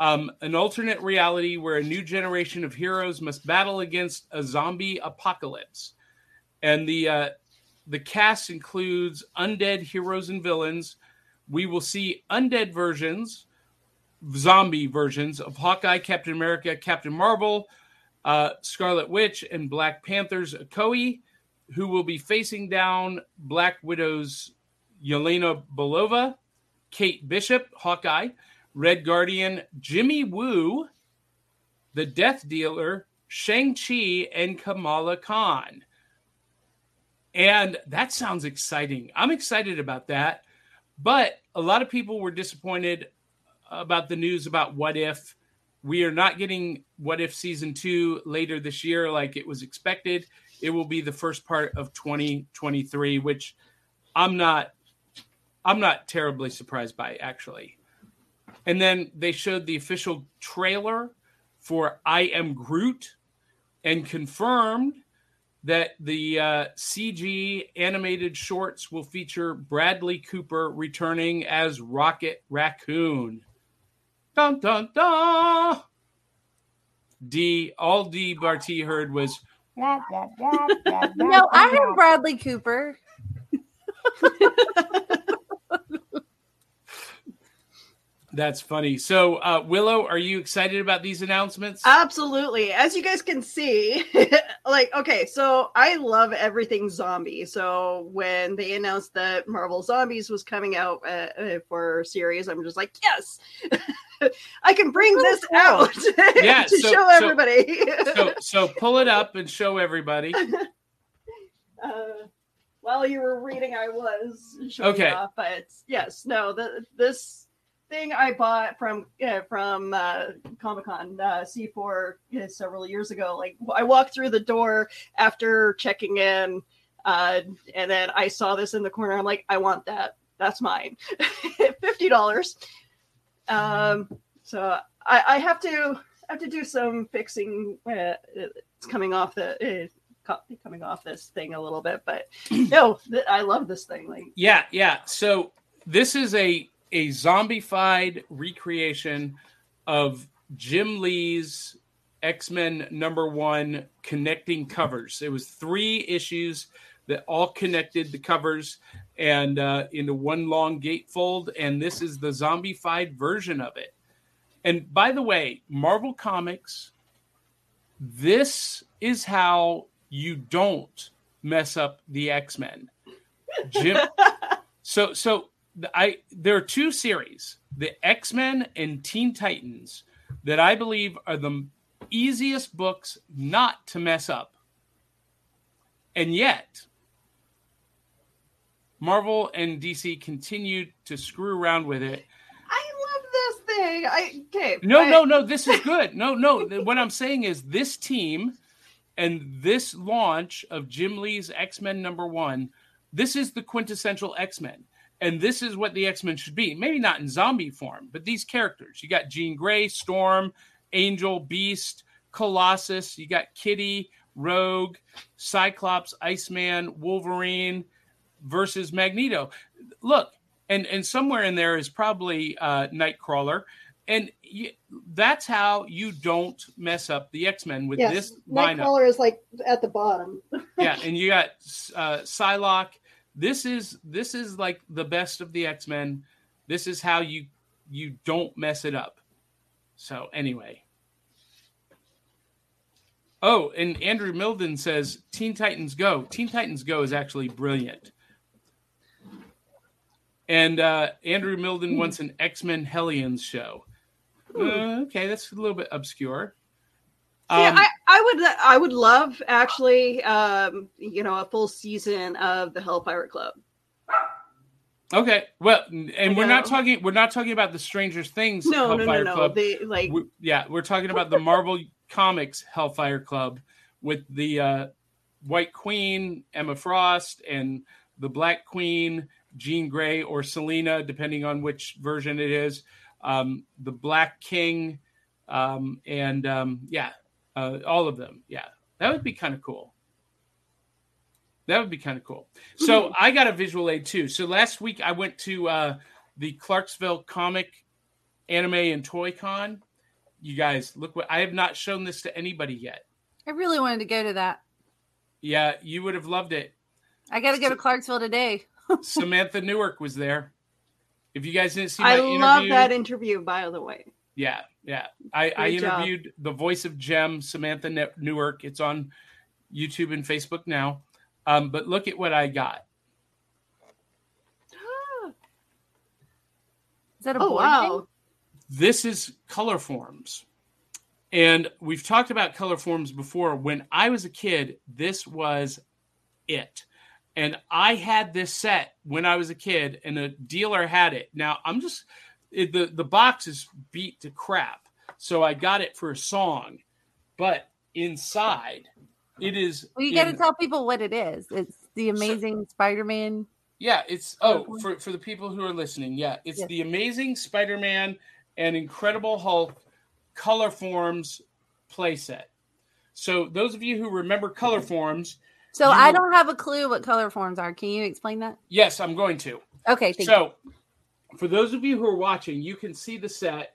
um, an alternate reality where a new generation of heroes must battle against a zombie apocalypse, and the uh, the cast includes undead heroes and villains. We will see undead versions, zombie versions of Hawkeye, Captain America, Captain Marvel, uh, Scarlet Witch, and Black Panther's Okoye, who will be facing down Black Widow's Yelena Belova, Kate Bishop, Hawkeye, Red Guardian, Jimmy Woo, the Death Dealer, Shang-Chi, and Kamala Khan. And that sounds exciting. I'm excited about that. But a lot of people were disappointed about the news about What If. We are not getting What If season two later this year like it was expected. It will be the first part of 2023, which I'm not I'm not terribly surprised by actually. And then they showed the official trailer for I Am Groot and confirmed that the uh, CG animated shorts will feature Bradley Cooper returning as Rocket Raccoon. Dun dun dun. D all D Bartee heard was No, I heard Bradley Cooper. that's funny. So uh, Willow, are you excited about these announcements? Absolutely. As you guys can see, like, okay, so I love everything zombie. So when they announced that Marvel Zombies was coming out uh, uh, for series, I'm just like, yes, I can bring That's this cool. out Yeah, to so- show so- everybody. so so pull it up and show everybody. uh, while you were reading, I was showing Okay. off, but yes, no, the, this thing I bought from uh, from uh, Comic Con uh, C4 uh, several years ago. Like I walked through the door after checking in, uh, and then I saw this in the corner. I'm like, I want that. That's mine. Fifty dollars. Um, so I, I have to have to do some fixing. Uh, it's coming off the. Uh, coming off this thing a little bit but no th- i love this thing like Yeah, yeah. So this is a a zombified recreation of Jim Lee's X Men number one connecting covers. It was three issues that all connected the covers and uh, into one long gatefold, and this is the zombified version of it. And by the way, Marvel Comics, this is how you don't mess up the X Men. Jim. so so I there are two series, the X Men and Teen Titans, that I believe are the easiest books not to mess up. And yet, Marvel and DC continued to screw around with it. i love this thing i okay No, I- no, no. This is good. No, no. What I'm saying is this team and this launch of Jim Lee's X Men number one, this is the quintessential X Men. And this is what the X Men should be. Maybe not in zombie form, but these characters. You got Jean Grey, Storm, Angel, Beast, Colossus. You got Kitty, Rogue, Cyclops, Iceman, Wolverine versus Magneto. Look, and and somewhere in there is probably uh, Nightcrawler, and you, that's how you don't mess up the X Men with yes this lineup. nightcrawler is like at the bottom yeah, and you got uh, Psylocke. This is this is like the best of the X Men. This is how you you don't mess it up. So anyway. Oh, and Andrew Milden says Teen Titans Go. Teen Titans Go is actually brilliant. And uh, Andrew Milden wants an X Men Hellions show. Uh, okay, that's a little bit obscure. yeah Um, I, I would i would love actually um you know a full season of the hellfire club Okay, well, and we're not talking. We're not talking about the Stranger Things no no no no Club. they like We- yeah, we're talking about the Marvel Comics Hellfire Club with the uh, White Queen, Emma Frost, and the Black Queen, Jean Grey or Selena, depending on which version it is. Um, the Black King, um, and um, yeah, uh, all of them. Yeah, that would be kind of cool. That would be kind of cool. So I got a visual aid too. So last week I went to uh, the Clarksville Comic Anime and Toy Con. You guys, look what I have not shown this to anybody yet. I really wanted to go to that. Yeah, you would have loved it. I got to go to Clarksville today. Samantha Newark was there. If you guys didn't see my i interview, love that interview by the way yeah, yeah. I, I Great job. interviewed the voice of Jem, Samantha Ne- Newark. It's on YouTube and Facebook now. Um, but look at what I got. Is that a oh wow game? This is Colorforms. And we've talked about Colorforms before. When I was a kid, this was it. And I had this set when I was a kid, and a dealer had it. Now I'm just it, the the box is beat to crap, so I got it for a song, but inside it is. Well, you got to tell people what it is. It's the Amazing Spider-Man. Yeah, it's oh for for the people who are listening. Yeah, it's Yes. the Amazing Spider-Man and Incredible Hulk Colorforms playset. So those of you who remember Colorforms, So You- I don't have a clue what Colorforms are. Can you explain that? yes, I'm going to. Okay, thank you. So, for those of you who are watching, you can see the set.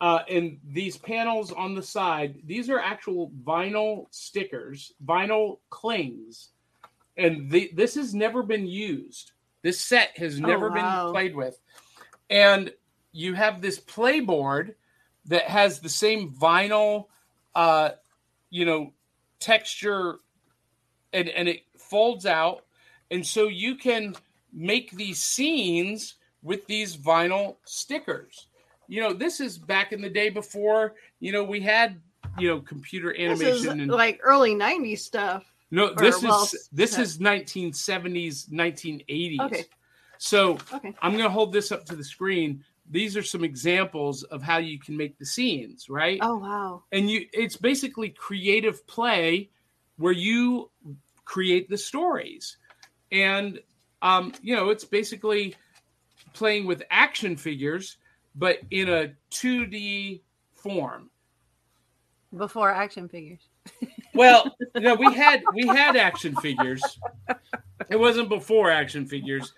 Uh, and these panels on the side, these are actual vinyl stickers, vinyl clings. And the, this has never been used. This set has Oh, never wow. been played with. And you have this playboard that has the same vinyl, uh, you know, texture and, and it folds out. And so you can make these scenes with these vinyl stickers. You know, this is back in the day before, you know, we had, you know, computer This animation is and like early '90s stuff. no, or, this well, is this yeah. is 1970s, 1980s. Okay. So Okay. I'm going to hold this up to the screen. These are some examples of how you can make the scenes, right? Oh wow. and you it's basically creative play where you create the stories. And um you know it's basically playing with action figures but in a 2d form. Before action figures. well no we had we had action figures. It wasn't before action figures.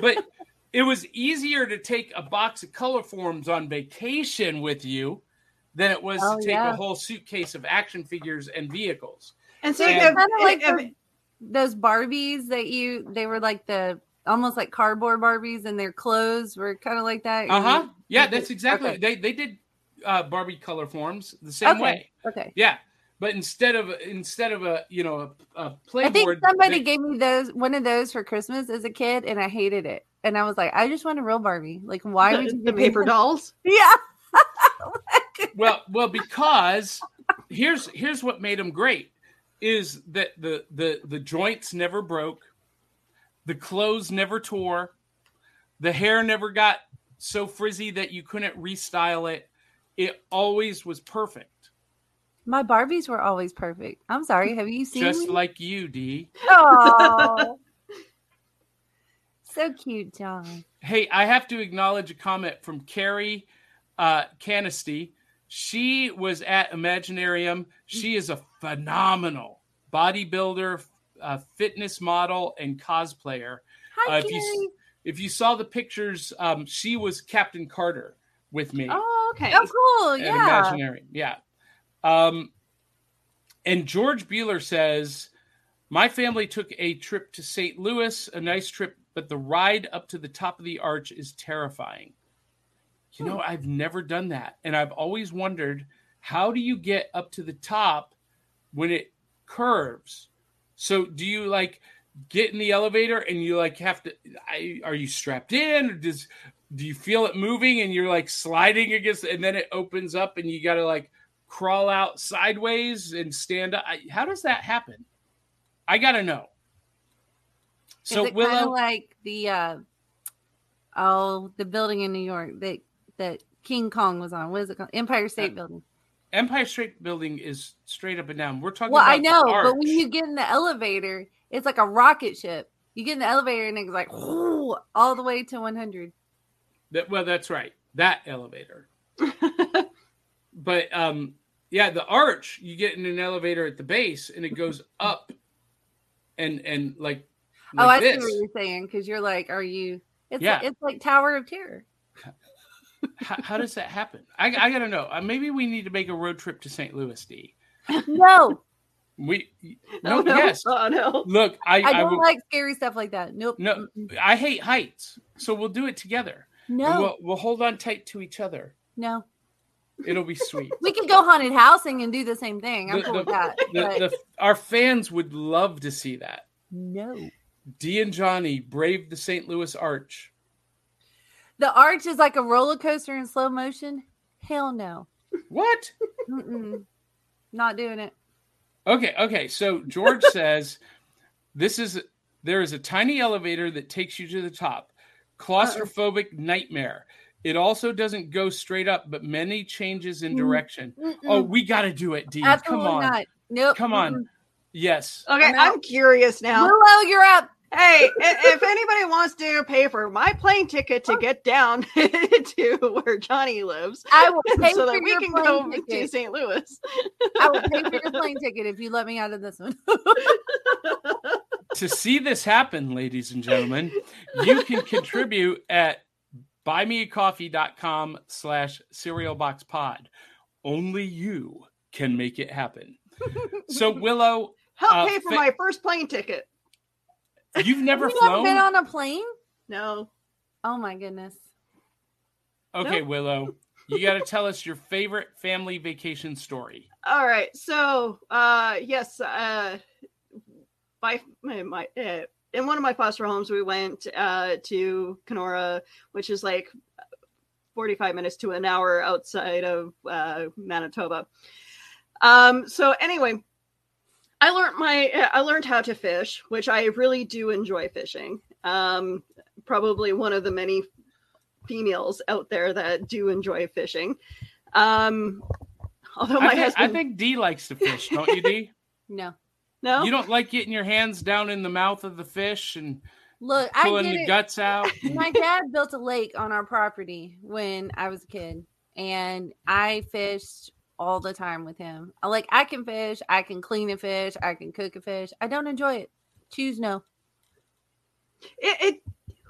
But it was easier to take a box of Colorforms on vacation with you than it was Oh, to take yeah. a whole suitcase of action figures and vehicles And so And- if, Kind of like if- the- those Barbies that you they were like the almost like cardboard Barbies and their clothes were kind of like that. Uh huh. Yeah, that's exactly. okay. They they did uh, Barbie Colorforms the same Okay. way. Okay. Yeah, but instead of instead of a you know a, think playboard, I think somebody they- gave me those one of those for Christmas as a kid, and I hated it. And I was like, I just want a real Barbie. Like, why would you the, the give me paper this? dolls. Yeah. well well because here's here's what made them great is that the the the joints never broke, the clothes never tore, the hair never got so frizzy that you couldn't restyle it. It always was perfect, My Barbies were always perfect. I'm sorry. Have you seen just me? like you, Dee. Aw. so cute, John. Hey, I have to acknowledge a comment from Carrie uh, Canisty. She was at Imaginarium. She is a phenomenal bodybuilder, uh, fitness model, and cosplayer. Hi, Uh, if you. If you saw the pictures, um, she was Captain Carter with me Oh, okay. Oh, cool. at Yeah. Imaginarium. Yeah. Um, and George Bueller says, My family took a trip to St. Louis, a nice trip, but the ride up to the top of the arch is terrifying. You know, I've never done that. And I've always wondered how do you get up to the top when it curves? So do you like get in the elevator and you like have to I, are you strapped in or does do you feel it moving and you're like sliding against and then it opens up and you got to like crawl out sideways and stand up I, how does that happen i gotta know so kind willow like the uh oh the building in New York that that King Kong was on? What is it called? Empire State Uh, Building. Empire state building is straight up and down we're talking Well, I know, but when you get in the elevator, it's like a rocket ship. You get in the elevator and it's like all the way to 100. That, well, that's right. That elevator. but um, yeah, the arch. You get in an elevator at the base, and it goes up, and and like, oh, like I see what you're saying because you're like, are you? It's Yeah. it's like Tower of Terror. how, how does that happen? I, I gotta know. Uh, maybe we need to make a road trip to St. Louis. D. No, We no, oh, no. yes. Oh no. Look, I I I, don't will, like scary stuff like that. Nope. no. I hate heights, so we'll do it together. No, We'll we'll hold on tight to each other. no. It'll be sweet. We could go haunted housing and do the same thing. I'm The- cool the- with that. the, our fans would love to see that. no. D and Johnny braved the St. Louis Arch. The arch is like a roller coaster in slow motion. Hell no. What? Mm-mm. Not doing it. Okay, okay. So George says this is there is a tiny elevator that takes you to the top. Claustrophobic nightmare. It also doesn't go straight up, but many changes in direction. Mm-mm. Oh, we got to do it, Dee. Come on. not. Nope. Come on. Mm-mm. Yes. Okay, I'm. I'm curious now. Willow, you're up. Hey, if anybody wants to pay for my plane ticket to get down to where Johnny lives, I will pay so for that we your can plane go to. St. Louis. I will pay for your plane ticket if you let me out of this one. to see this happen, ladies and gentlemen, you can contribute at buymeacoffee.com slash cerealboxpod. Only you can make it happen. So, Willow, Help Uh, pay for fa- my first plane ticket. You've never you flown? been on a plane? No. Oh my goodness. okay, Nope. Willow, you got to tell us your favorite family vacation story. All right. So, uh, yes, uh, my my, my uh, in one of my foster homes, we went uh, to Kenora, which is like forty-five minutes to an hour outside of uh, Manitoba. Um, so anyway, I learned my uh, I learned how to fish, which I really do enjoy fishing. Um, probably one of the many females out there that do enjoy fishing. Um, although my I think, I think Dee likes to fish, don't you, Dee? No. no, You don't like getting your hands down in the mouth of the fish and Look, I pulling get the it. guts out. My dad built a lake on our property when I was a kid, and I fished all the time with him. I like I can fish, I can clean a fish, I can cook a fish. I don't enjoy it. Choose no. it, it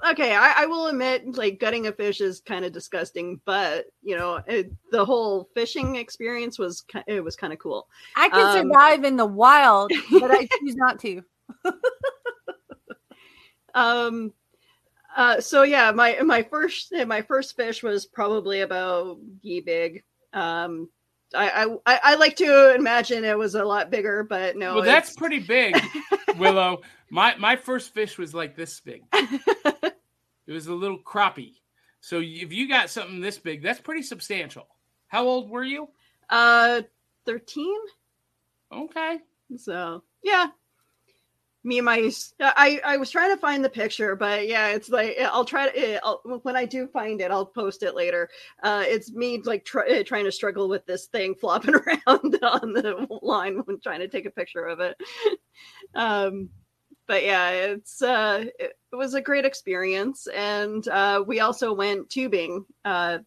okay I, I will admit like gutting a fish is kind of disgusting but you know it, the whole fishing experience was it was kind of cool I can Um, survive in the wild, but I choose not to. um uh so yeah my my first my first fish was probably about ye big um I, I I like to imagine it was a lot bigger, but no. well, that's pretty big, Willow. My my first fish was like this big. It was a little crappie. So if you got something this big, that's pretty substantial. How old were you? uh thirteen. Okay. So yeah, me and my I I was trying to find the picture, but yeah, it's like I'll try to I'll, when I do find it, I'll post it later. Uh, it's me like try, trying to struggle with this thing flopping around on the line when trying to take a picture of it. Um, but yeah, it's uh, it, it was a great experience, and uh, we also went tubing. Uh,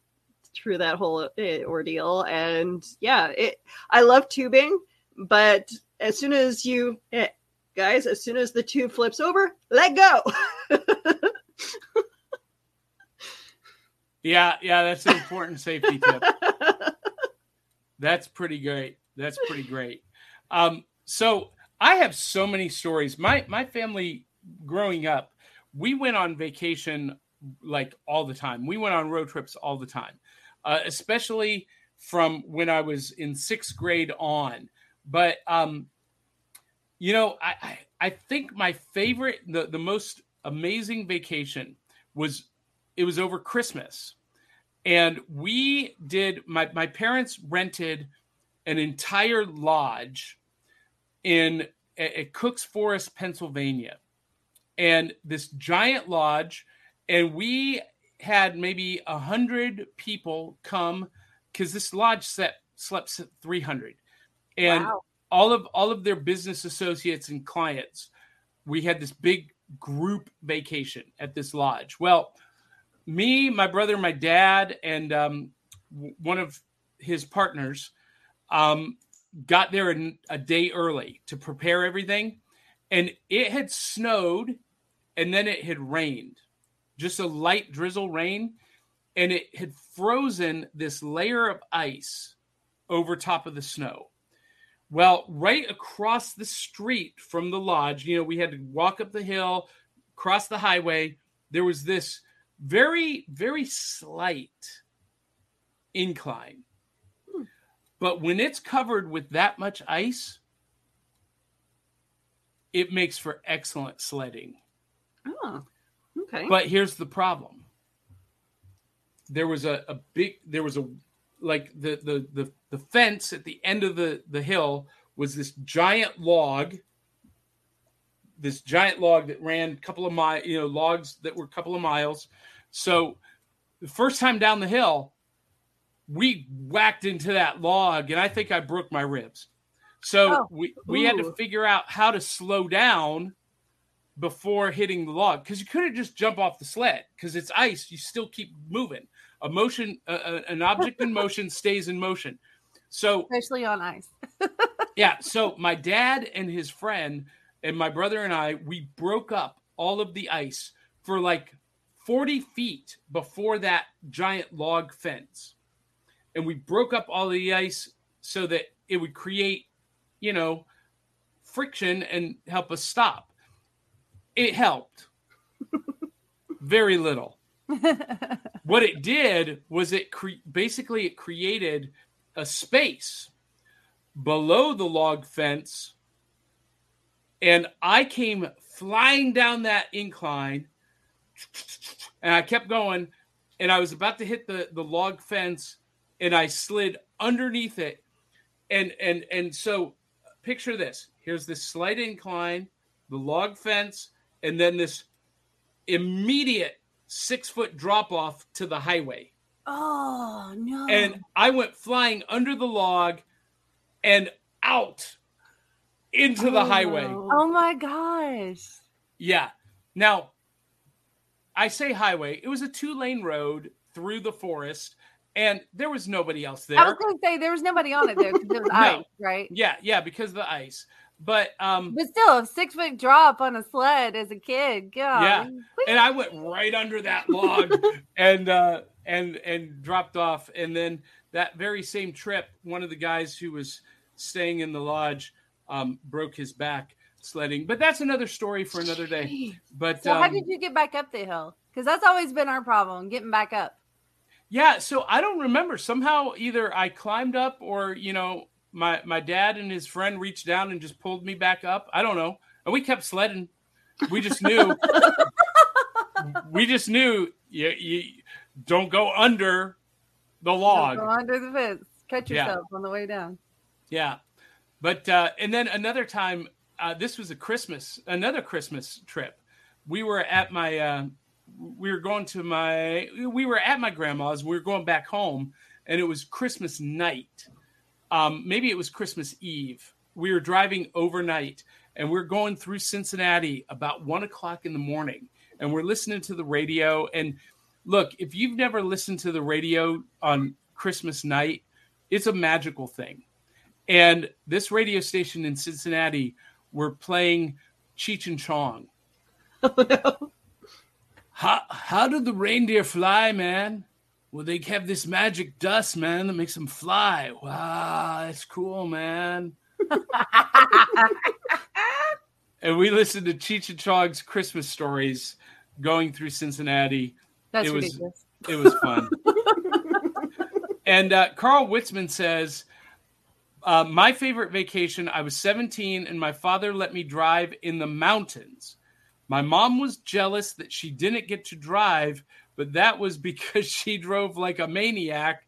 through that whole ordeal and yeah it i love tubing but as soon as you eh, guys as soon as the tube flips over let go Yeah, yeah, that's an important safety tip. That's pretty great. That's pretty great. Um, so I have so many stories. My my family growing up, we went on vacation like all the time. We went on road trips all the time, uh, especially from when I was in sixth grade on. But um, you know, I, I I think my favorite, the the most amazing vacation was it was over Christmas. And we did my my parents rented an entire lodge in at Cooks Forest, Pennsylvania, and this giant lodge, and we had maybe a hundred people come because this lodge set slept three hundred, and Wow. All of all of their business associates and clients. We had this big group vacation at this lodge. Well, me, my brother, my dad, and um, one of his partners um, got there a day early to prepare everything. And it had snowed and then it had rained, just a light drizzle rain. And it had frozen this layer of ice over top of the snow. Well, right across the street from the lodge, you know, we had to walk up the hill, cross the highway. There was this very, very slight incline. Hmm. But when it's covered with that much ice, it makes for excellent sledding. oh okay But here's the problem. There was a, a big there was a like the the the the fence at the end of the the hill was this giant log this giant log that ran a couple of miles you know logs that were a couple of miles. So the first time down the hill we whacked into that log and i think i broke my ribs. So Oh, we we had to figure out how to slow down before hitting the log because you couldn't just jump off the sled because it's ice you still keep moving. A motion uh, uh, an object in motion stays in motion so especially on ice. yeah so my dad and his friend and my brother and i we broke up all of the ice for like 40 feet before that giant log fence. And we broke up all the ice so that it would create you know friction and help us stop. It helped. Very little. What it did was it cre- basically it created a space below the log fence and i came flying down that incline and i kept going and i was about to hit the the log fence and i slid underneath it. And and and so picture this. Here's this slight incline the log fence and then this immediate six foot drop off to the highway oh no! and I went flying under the log and out into the Oh, highway. oh my gosh! Yeah. Now, I say highway. It was a two lane road through the forest, and there was nobody else there. I was going to say there was nobody on it there because it was No. ice, right? yeah, yeah, because of the ice. But um, But still, a six foot drop on a sled as a kid. God. Yeah. and I went right under that log and uh, and and dropped off. And then that very same trip, one of the guys who was staying in the lodge um, broke his back sledding. But that's another story for another day. But So how um, did you get back up the hill? Because that's always been our problem, getting back up. yeah, so I don't remember. Somehow, either I climbed up, or you know, my my dad and his friend reached down and just pulled me back up. I don't know. And we kept sledding. We just knew. we just knew you, you don't go under the Don't log. Go under the fence. Yeah. yourself on the way down. Yeah. But uh and then another time uh this was a Christmas another Christmas trip. We were at my uh we were going to my we were at my grandma's, we were going back home and it was Christmas night. Um maybe it was Christmas Eve. We were driving overnight and we're going through Cincinnati about one o'clock in the morning and we're listening to the radio and look, if you've never listened to the radio on Christmas night, it's a magical thing. And this radio station in Cincinnati were playing Cheech and Chong. Oh, no. How how did the reindeer fly, man? Well, they have this magic dust, man, that makes them fly. Wow, that's cool, man. and we listened to Cheech and Chong's Christmas stories going through Cincinnati. That's It was- ridiculous. It was fun. and uh, Carl Witzman says, uh, My favorite vacation, I was 17 and my father let me drive in the mountains. My mom was jealous that she didn't get to drive, but that was because she drove like a maniac.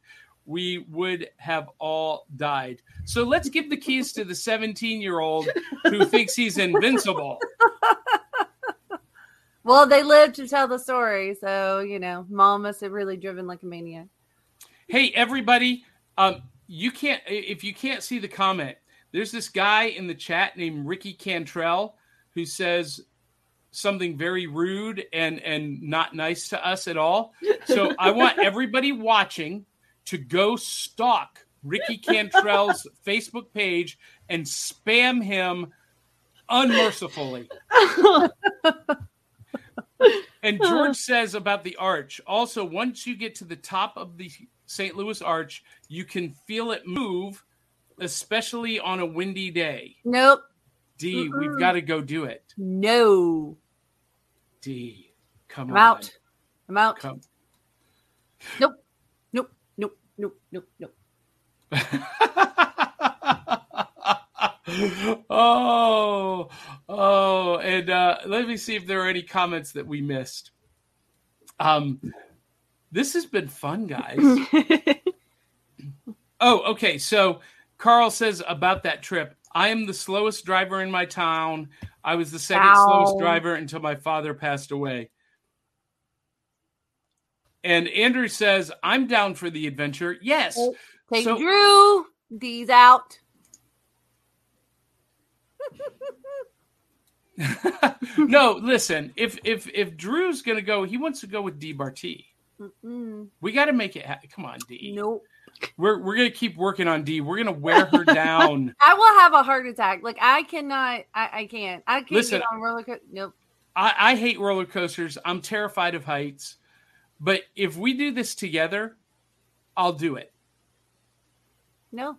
We would have all died. So let's give the keys to the 17 year old who thinks he's invincible. Well, they lived to tell the story, so you know, mom must have really driven like a maniac. Hey, everybody, um, you can't if you can't see the comment. There's this guy in the chat named Ricky Cantrell who says something very rude and and not nice to us at all. So I want everybody watching to go stalk Ricky Cantrell's Facebook page and spam him unmercifully. And George says about the arch. Also, once you get to the top of the St. Louis Arch, you can feel it move, especially on a windy day. Nope, D, we've got to go do it. no, D, come I'm on. out. I'm out. Come. Nope, nope, nope, nope, nope, nope. oh, oh, and uh, let me see if there are any comments that we missed. Um, this has been fun, guys. Oh, okay. So Carl says about that trip. I am the slowest driver in my town. I was the second Ow. slowest driver until my father passed away. And Andrew says, I'm down for the adventure. Yes. Take So- Drew. D's out. no, listen. If if if Drew's gonna go, he wants to go with Dee Bartee. Mm-mm. We got to make it. Ha- Come on, D. Nope. We're we're gonna keep working on D. We're gonna wear her down. I will have a heart attack. Like I cannot. I, I can't. I can't Listen, get on roller coaster. Nope. I, I hate roller coasters. I'm terrified of heights. But if we do this together, I'll do it. No.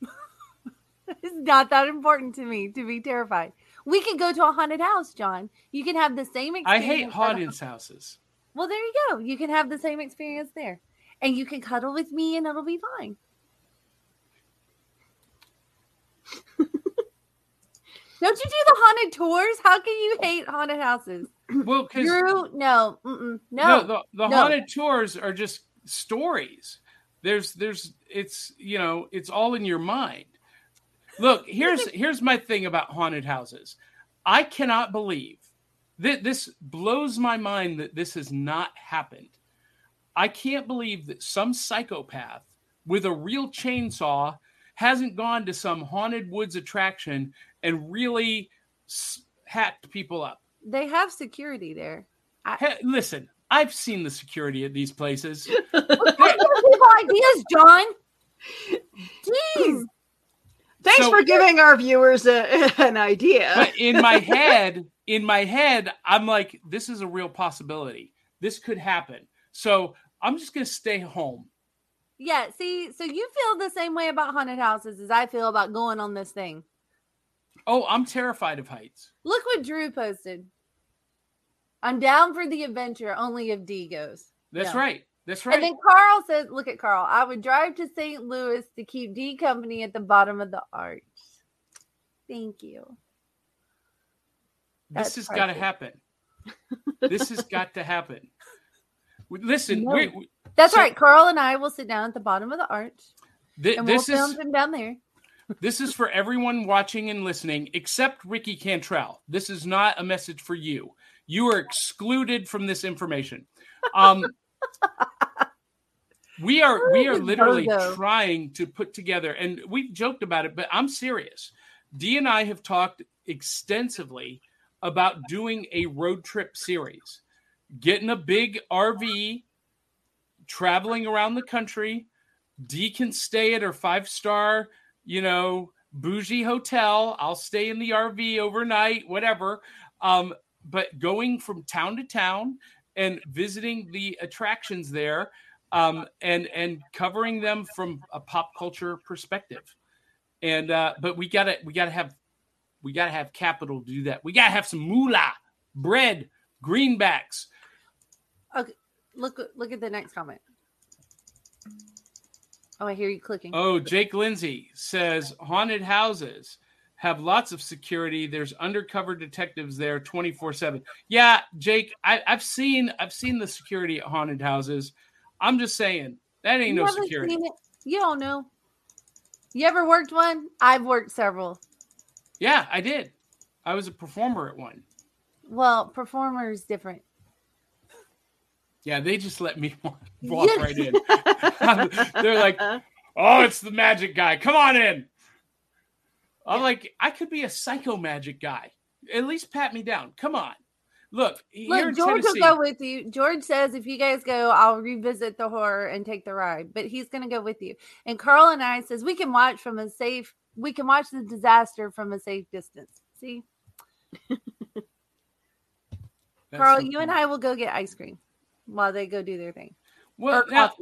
it's not that important to me to be terrified. We can go to a haunted house, John. You can have the same experience. I hate haunted houses. Well, there you go. You can have the same experience there. And you can cuddle with me and it'll be fine. Don't you do the haunted tours? How can you hate haunted houses? Well, because no, no. no, the, the no. haunted tours are just stories. There's there's it's you know it's all in your mind. Look, here's here's my thing about haunted houses. I cannot believe that this blows my mind that this has not happened. I can't believe that some psychopath with a real chainsaw hasn't gone to some haunted woods attraction and really s- hacked people up. They have security there. Hey, listen, I've seen the security at these places. Give people ideas, John. Jeez. Thanks So- for giving our viewers a, an idea. but in my head, in my head, I'm like, this is a real possibility. This could happen. So I'm just gonna stay home. Yeah, see, so you feel the same way about haunted houses as I feel about going on this thing. Oh, I'm terrified of heights. Look what Drew posted. I'm down for the adventure only if D goes. That's Yeah. right. That's right. And then Carl says, look at Carl. I would drive to St. Louis to keep D company at the bottom of the arch. Thank you. this has got to happen. this has got to happen. Listen, No. we, That's So- right. Carl and I will sit down at the bottom of the arch thi- and we'll this film is him down there. this is for everyone watching and listening, except Ricky Cantrell. This is not a message for you. You are excluded from this information. Um, we are we are literally trying to put together, and we've joked about it, but I'm serious. D and I have talked extensively about doing a road trip series, getting a big RV, traveling around the country. Dee can stay at her five star, you know, bougie hotel. I'll stay in the RV overnight, whatever. Um, but going from town to town and visiting the attractions there um, and and covering them from a pop culture perspective. And uh, but we gotta we gotta have we gotta have capital to do that. We gotta have some moolah, bread, greenbacks. Okay, look look at the next comment. Oh, I hear you clicking. Oh, Jake Lindsay says haunted houses have lots of security. There's undercover detectives there 24/7. Yeah, Jake, I, I've seen I've seen the security at haunted houses. I'm just saying that ain't You no security. You don't know. You ever worked one? I've worked several. Yeah, I did. I was a performer at one. Well, performer is different. Yeah, they just let me walk, Yeah. right in. They're like, "Oh, it's the magic guy. Come on in." I'm like, I could be a psycho magic guy. At least pat me down. Come on. Look, Look, George Tennessee, will go with you. George says if you guys go, I'll revisit the horror and take the ride. But he's going to go with you. And Carl and I says we can watch from a safe. We can watch the disaster from a safe distance. See, Carl, so you and. I will go get ice cream while they go do their thing, Well, or now,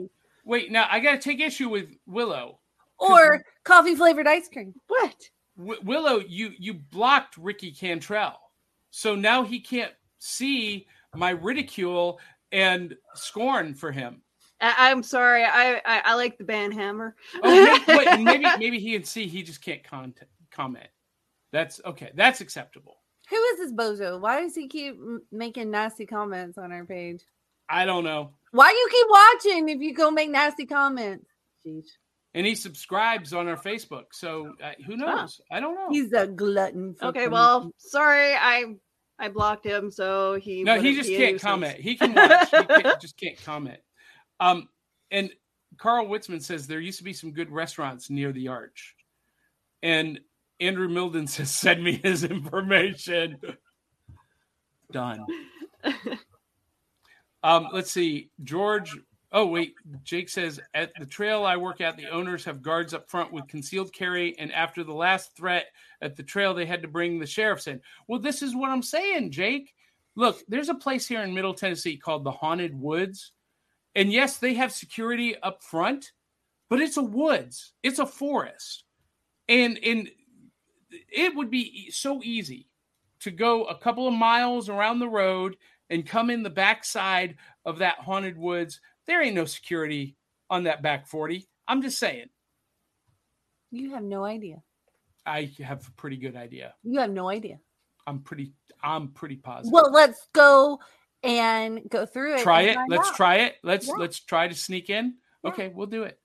wait. Now I got to take issue with Willow. or coffee flavored ice cream. what? W- Willow, you you blocked Ricky Cantrell, so now he can't see my ridicule and scorn for him. I, I'm sorry. I, I I like the band Hammer. Oh, maybe, wait, maybe maybe he can see. He just can't con- comment. That's okay. That's acceptable. Who is this bozo? Why does he keep m- making nasty comments on our page? I don't know. Why you keep watching if you go make nasty comments? Jeez. and he subscribes on our Facebook. So uh, who knows? I don't know. He's a glutton. for Okay, punishment. well, sorry, I I blocked him, so he no, he just can't nuisance. comment. He can watch. he can't, just can't comment. Um, and Carl Witzman says there used to be some good restaurants near the arch, and Andrew Milden says send me his information. Done. Um, let's see, George. Oh wait, Jake says at the trail I work at, the owners have guards up front with concealed carry, and after the last threat at the trail, they had to bring the sheriffs in. Well, this is what I'm saying, Jake. Look, there's a place here in Middle Tennessee called the Haunted Woods, and yes, they have security up front, but it's a woods, it's a forest, and and it would be so easy to go a couple of miles around the road and come in the backside of that haunted woods. There ain't no security on that back 40. I'm just saying. You have no idea. I have a pretty good idea. You have no idea. I'm pretty I'm pretty positive. Well, let's go and go through it. try it. Let's out. try it. Let's Yeah. let's try to sneak in. Yeah. Okay, we'll do it.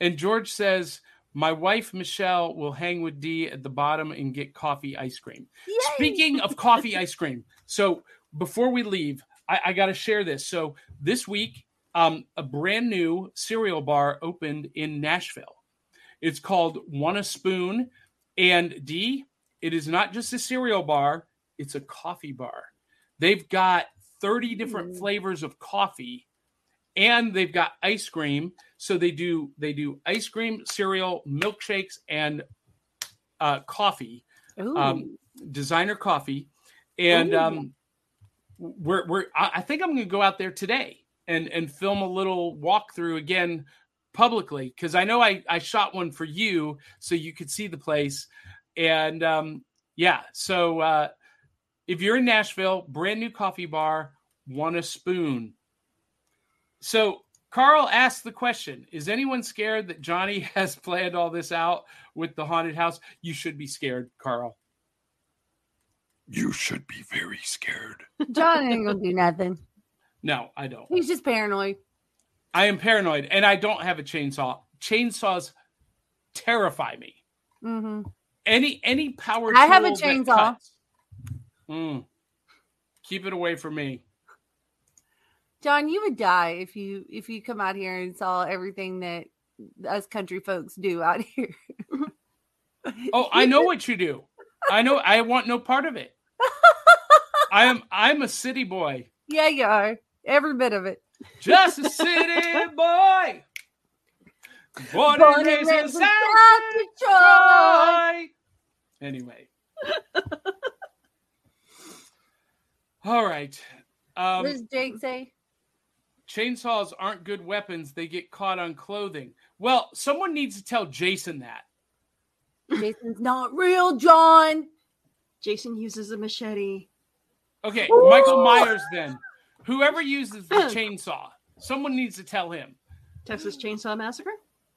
And George says, "My wife Michelle will hang with D at the bottom and get coffee ice cream." Yay! Speaking of coffee ice cream, so before we leave, I, I got to share this. So this week, um, a brand new cereal bar opened in Nashville. It's called Want a Spoon, and D. It is not just a cereal bar; it's a coffee bar. They've got thirty different Ooh. flavors of coffee, and they've got ice cream. So they do they do ice cream, cereal, milkshakes, and uh, coffee um, designer coffee, and um, we're we're. I think I'm going to go out there today and and film a little walkthrough again publicly because I know I I shot one for you so you could see the place, and um, yeah. So uh, if you're in Nashville, brand new coffee bar, want a spoon. So Carl asked the question Is anyone scared that Johnny has planned all this out with the haunted house? You should be scared, Carl. You should be very scared. John ain't gonna do nothing. No, I don't. He's just paranoid. I am paranoid and I don't have a chainsaw. Chainsaws terrify me. hmm Any any power I have a chainsaw. cuts- Mm. Keep it away from me. John, you would die if you if you come out here and saw everything that us country folks do out here. Oh, I know what you do. I know I want no part of it. I am I'm a city boy. yeah, you are. Every bit of it. Just a city boy. Born, Born and raised in South Detroit. Detroit. Anyway. All right. Um, what does Jake say? chainsaws aren't good weapons. They get caught on clothing. Well, someone needs to tell Jason that. Jason's not real, John. Jason uses a machete. Okay, Ooh. Michael Myers then. Whoever uses the chainsaw, someone needs to tell him. Texas Chainsaw Massacre.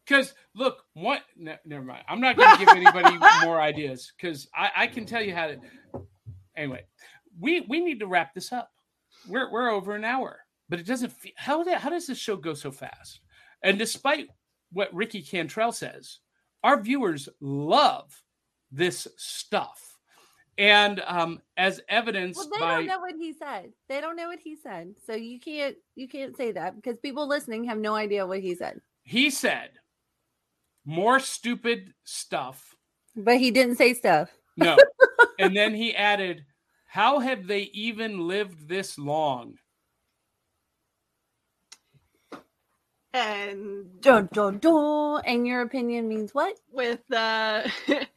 Because look, what? Ne- never mind. I'm not going to give anybody more ideas because I, I can tell you how to. Anyway, we we need to wrap this up. We're we're over an hour, but it doesn't. Feel, how that how does this show go so fast? And despite what Ricky Cantrell says, our viewers love this stuff. And um, as evidence, Well, they by don't know what he said. They don't know what he said. So you can't you can't say that because people listening have no idea what he said. he said, more stupid stuff But he didn't say stuff. No. and then he added, How have they even lived this long? And Dun, dun, dun. And your opinion means what? with uh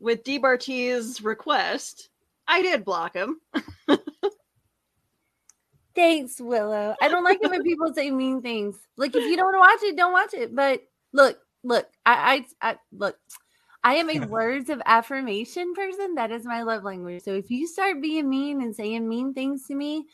with Dee Bartee's request, I did block him. Thanks, Willow. I don't like it when people say mean things. Like if you don't want to watch it, don't watch it. But look, look, I, I, I look. I am a words of affirmation person. That is my love language. So if you start being mean and saying mean things to me,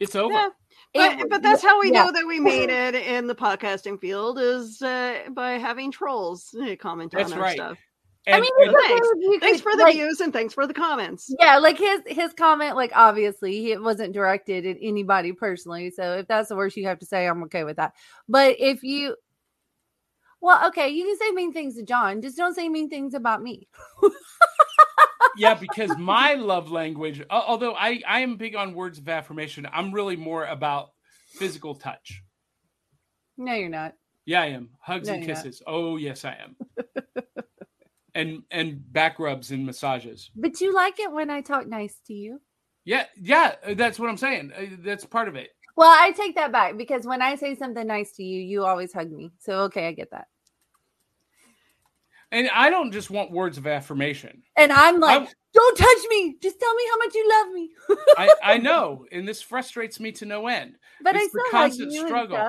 It's over. Yeah, it- but, but that's how we yeah. know that we made it in the podcasting field is uh, by having trolls uh, comment That's on our right. stuff. And, mean, and- Thanks. if you Thanks for the like- views and thanks for the comments. Yeah, like his his comment, like obviously it wasn't directed at anybody personally. So if that's the worst you have to say, I'm okay with that. But if you, well, okay, you can say mean things to John, just don't say mean things about me. yeah, because my love language, although I, I am big on words of affirmation, I'm really more about physical touch. No, you're not. Yeah, I am. Hugs No, and you're not. kisses. Oh, yes, I am. and and back rubs and massages. But you like it when I talk nice to you. Yeah, yeah, that's what I'm saying. Uh, That's part of it. Well, I take that back because when I say something nice to you, you always hug me. So okay, I get that. And I don't just want words of affirmation. And I'm like, I- don't touch me. Just tell me how much you love me. I, I know, and this frustrates me to no end. But It's I still hug constant struggle.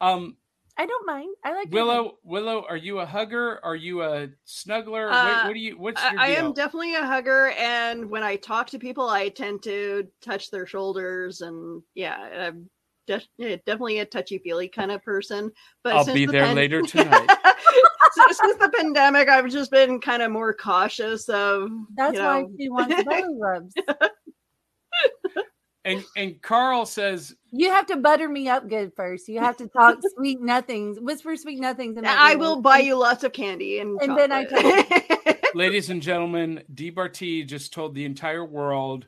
Um, I don't mind. I like your hug. Willow, Willow, are you a hugger? Are you a snuggler? Uh, what, what do you? What's I, your I deal? am definitely a hugger, and when I talk to people, I tend to touch their shoulders, and yeah, I'm de- yeah, definitely a touchy feely kind of person. But I'll since be the there pan- later tonight. since, since the pandemic, I've just been kind of more cautious of. That's you why she wants belly rubs. and and Carl says, You have to butter me up good first. You have to talk sweet nothings, whisper sweet nothings. in I will buy you lots of candy and, And then I chocolate. ladies and gentlemen, Dee Bartee just told the entire world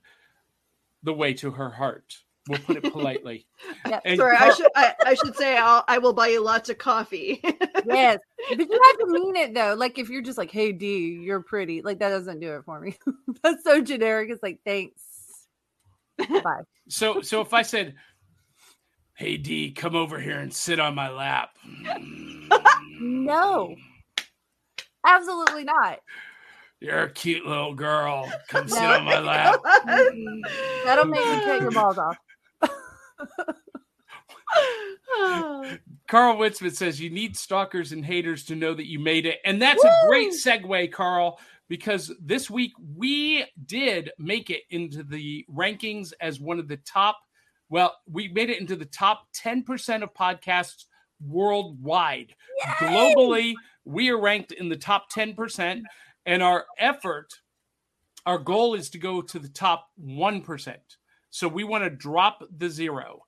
the way to her heart. We'll put it politely. Yep. And Sorry, I should I, I should say I'll, I will buy you lots of coffee. Yes, but you have to mean it though. Like if you're just like, "Hey D, you're pretty," like that doesn't do it for me. That's so generic. It's like, thanks. Bye. So so if I said, "Hey D, come over here and sit on my lap," No, absolutely not. you're a cute little girl. Come sit on my lap. That'll make me cut your balls off. Carl Witzman says you need stalkers and haters to know that you made it. And that's a great segue, Carl, because this week we did make it into the rankings as one of the top. Well, we made it into the top 10% of podcasts worldwide. Globally, we are ranked in the top 10%. And our effort, our goal is to go to the top 1%. So we want to drop the zero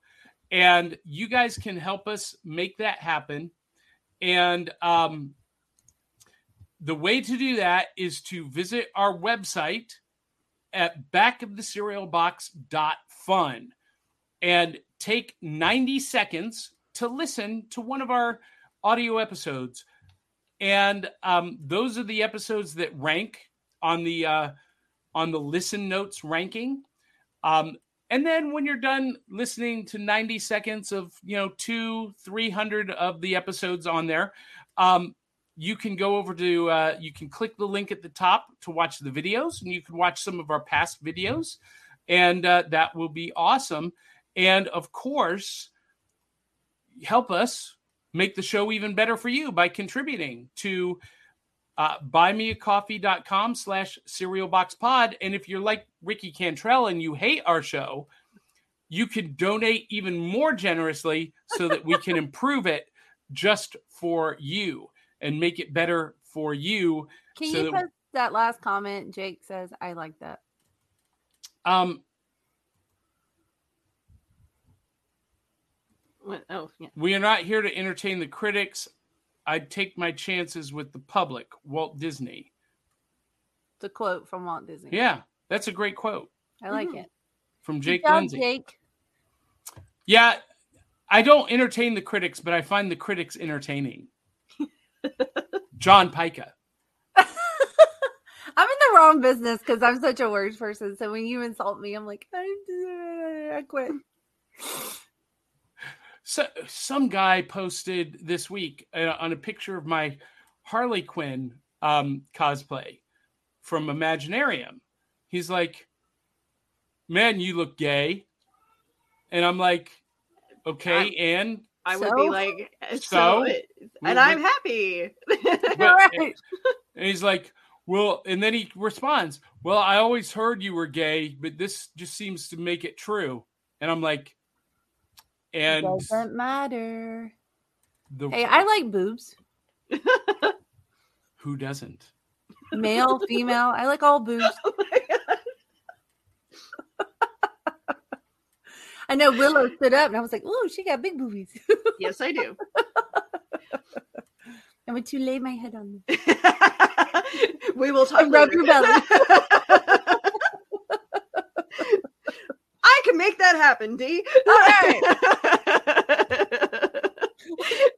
and you guys can help us make that happen and um, the way to do that is to visit our website at backofthecerealbox.fun and take 90 seconds to listen to one of our audio episodes. And um, those are the episodes that rank on the uh, on the listen notes ranking. Um, and then when you're done listening to 90 seconds of, you know, two, 300 of the episodes on there, um, you can go over to, uh, you can click the link at the top to watch the videos and you can watch some of our past videos. And uh, that will be awesome. And of course, help us make the show even better for you by contributing to uh, buymeacoffee.com slash cerealboxpod. And if you're like Ricky Cantrell and you hate our show, you can donate even more generously so that we can improve it just for you and make it better for you. Can So you that- post that last comment? Jake says, "I like that." Um, What- oh, yeah. we are not here to entertain the critics. I'd take my chances with the public, Walt Disney. It's a quote from Walt Disney. Yeah, that's a great quote I like Mhm. it. from Jake Good job, Lindsay. Jake. Yeah, I don't entertain the critics, but I find the critics entertaining. John Pyka. I'm in the wrong business because I'm such a words person. So when you insult me, I'm like, I, quit. So, some guy posted this week uh, on a picture of my Harley Quinn um, cosplay from Imaginarium. He's like, "Man, you look gay," and I'm like, "Okay." and I would be like, uh, so, So? it- We- and I'm we- happy. Right. And he's like, well, and then he responds, well, I always heard you were gay, but this just seems to make it true. And I'm like, and Doesn't matter. the Hey, I like boobs. who doesn't? Male, female. I like all boobs. Oh my God. I know Willow stood up and I was like, oh, she got big boobies. Yes, I do. I went to lay my head on them. we will talk And rub your belly. I can make that happen, D.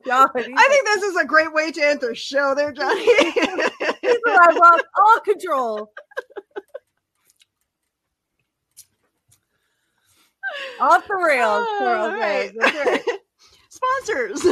God, I think this is a great way to end the show there, Johnny. I lost all control. Off the rails. Coral All right. says. Right. Sponsors.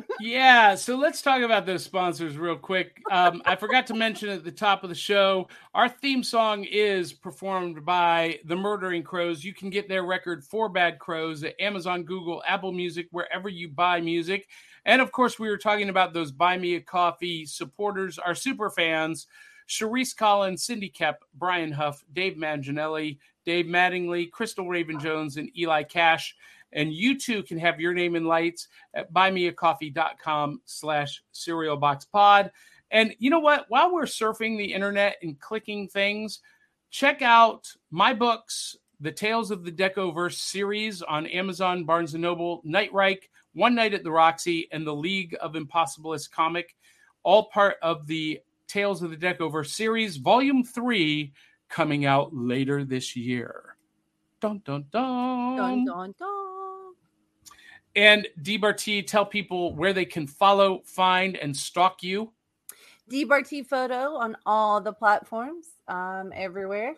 Yeah, so let's talk about those sponsors real quick. Um, I forgot to mention at the top of the show, our theme song is performed by the Murdering Crows. You can get their record 4 Bad Crows at Amazon, Google, Apple Music, wherever you buy music. And of course, we were talking about those Buy Me a Coffee supporters, our super fans. Sharice Collins, Cindy Kep, Brian Huff, Dave Manginelli, Dave Mattingly, Crystal Raven Jones, and Eli Cash. And you too can have your name in lights at buymeacoffee.com slash cereal box pod. And you know what? While we're surfing the internet and clicking things, check out my books, the Tales of the Decoverse series on Amazon, Barnes and Noble, Night Reich, One Night at the Roxy, and the League of Impossibilists comic, all part of the Tales of the Decoverse series, volume three, coming out later this year. Dun dun dun. Dun, dun, dun. And DBRT, tell people where they can follow, find, and stalk you. DBRT photo on all the platforms, um, everywhere.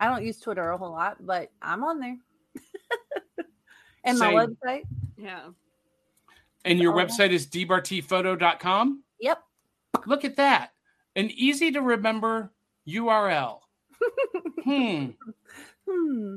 I don't use Twitter a whole lot, but I'm on there. and my website. yeah. And your Oh. website is dbrtphoto.com. Yep. Look at that. An easy to remember URL. hmm. Hmm.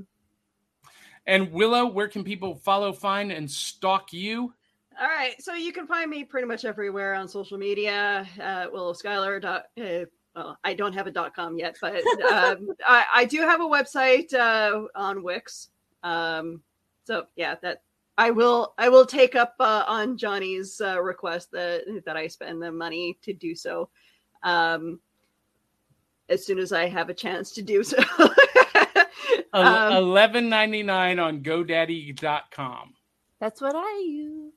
And Willow, where can people follow, find, and stalk you? All right. So you can find me pretty much everywhere on social media. Uh, Willow Skylor. Uh, well, I don't have a dot com yet, but um, I, I do have a website uh, on Wix. Um, so yeah, that I will I will take up uh, on Johnny's uh, request that that I spend the money to do so. Um, as soon as I have a chance to do so. Um, Eleven ninety nine on GoDaddy.com. That's what I use.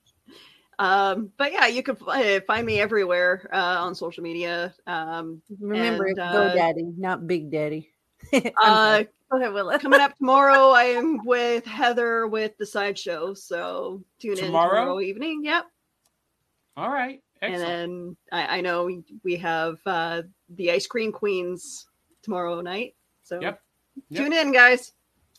Um, but yeah, you can uh, find me everywhere uh, on social media. Um, Remember, And, uh, GoDaddy, not Big Daddy. Uh, sorry. Go ahead, Willa. coming up tomorrow, I am with Heather with the sideshow. So tune in Tomorrow? tomorrow evening. Yep. All right. Excellent. And then I, I know we- have uh, the Ice Cream Queens tomorrow night. So Yep. Yep. tune in, guys.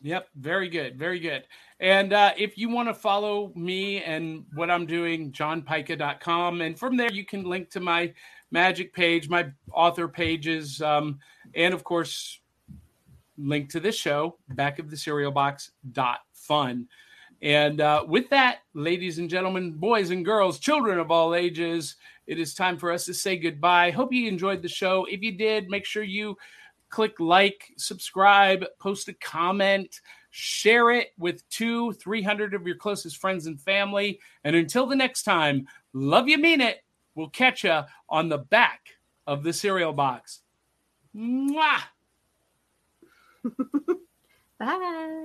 Yep, very good, very good. And uh, if you want to follow me and what I'm doing, johnpyka.com. And from there, you can link to my magic page, my author pages, um, and of course, link to this show, back of the cereal box dot fun. And uh, with that, ladies and gentlemen, boys and girls, children of all ages, it is time for us to say goodbye. Hope you enjoyed the show. If you did, make sure you click like, subscribe, post a comment, share it with two, 300 of your closest friends and family. And until the next time, love you, mean it. We'll catch you on the back of the cereal box. Mwah! Bye.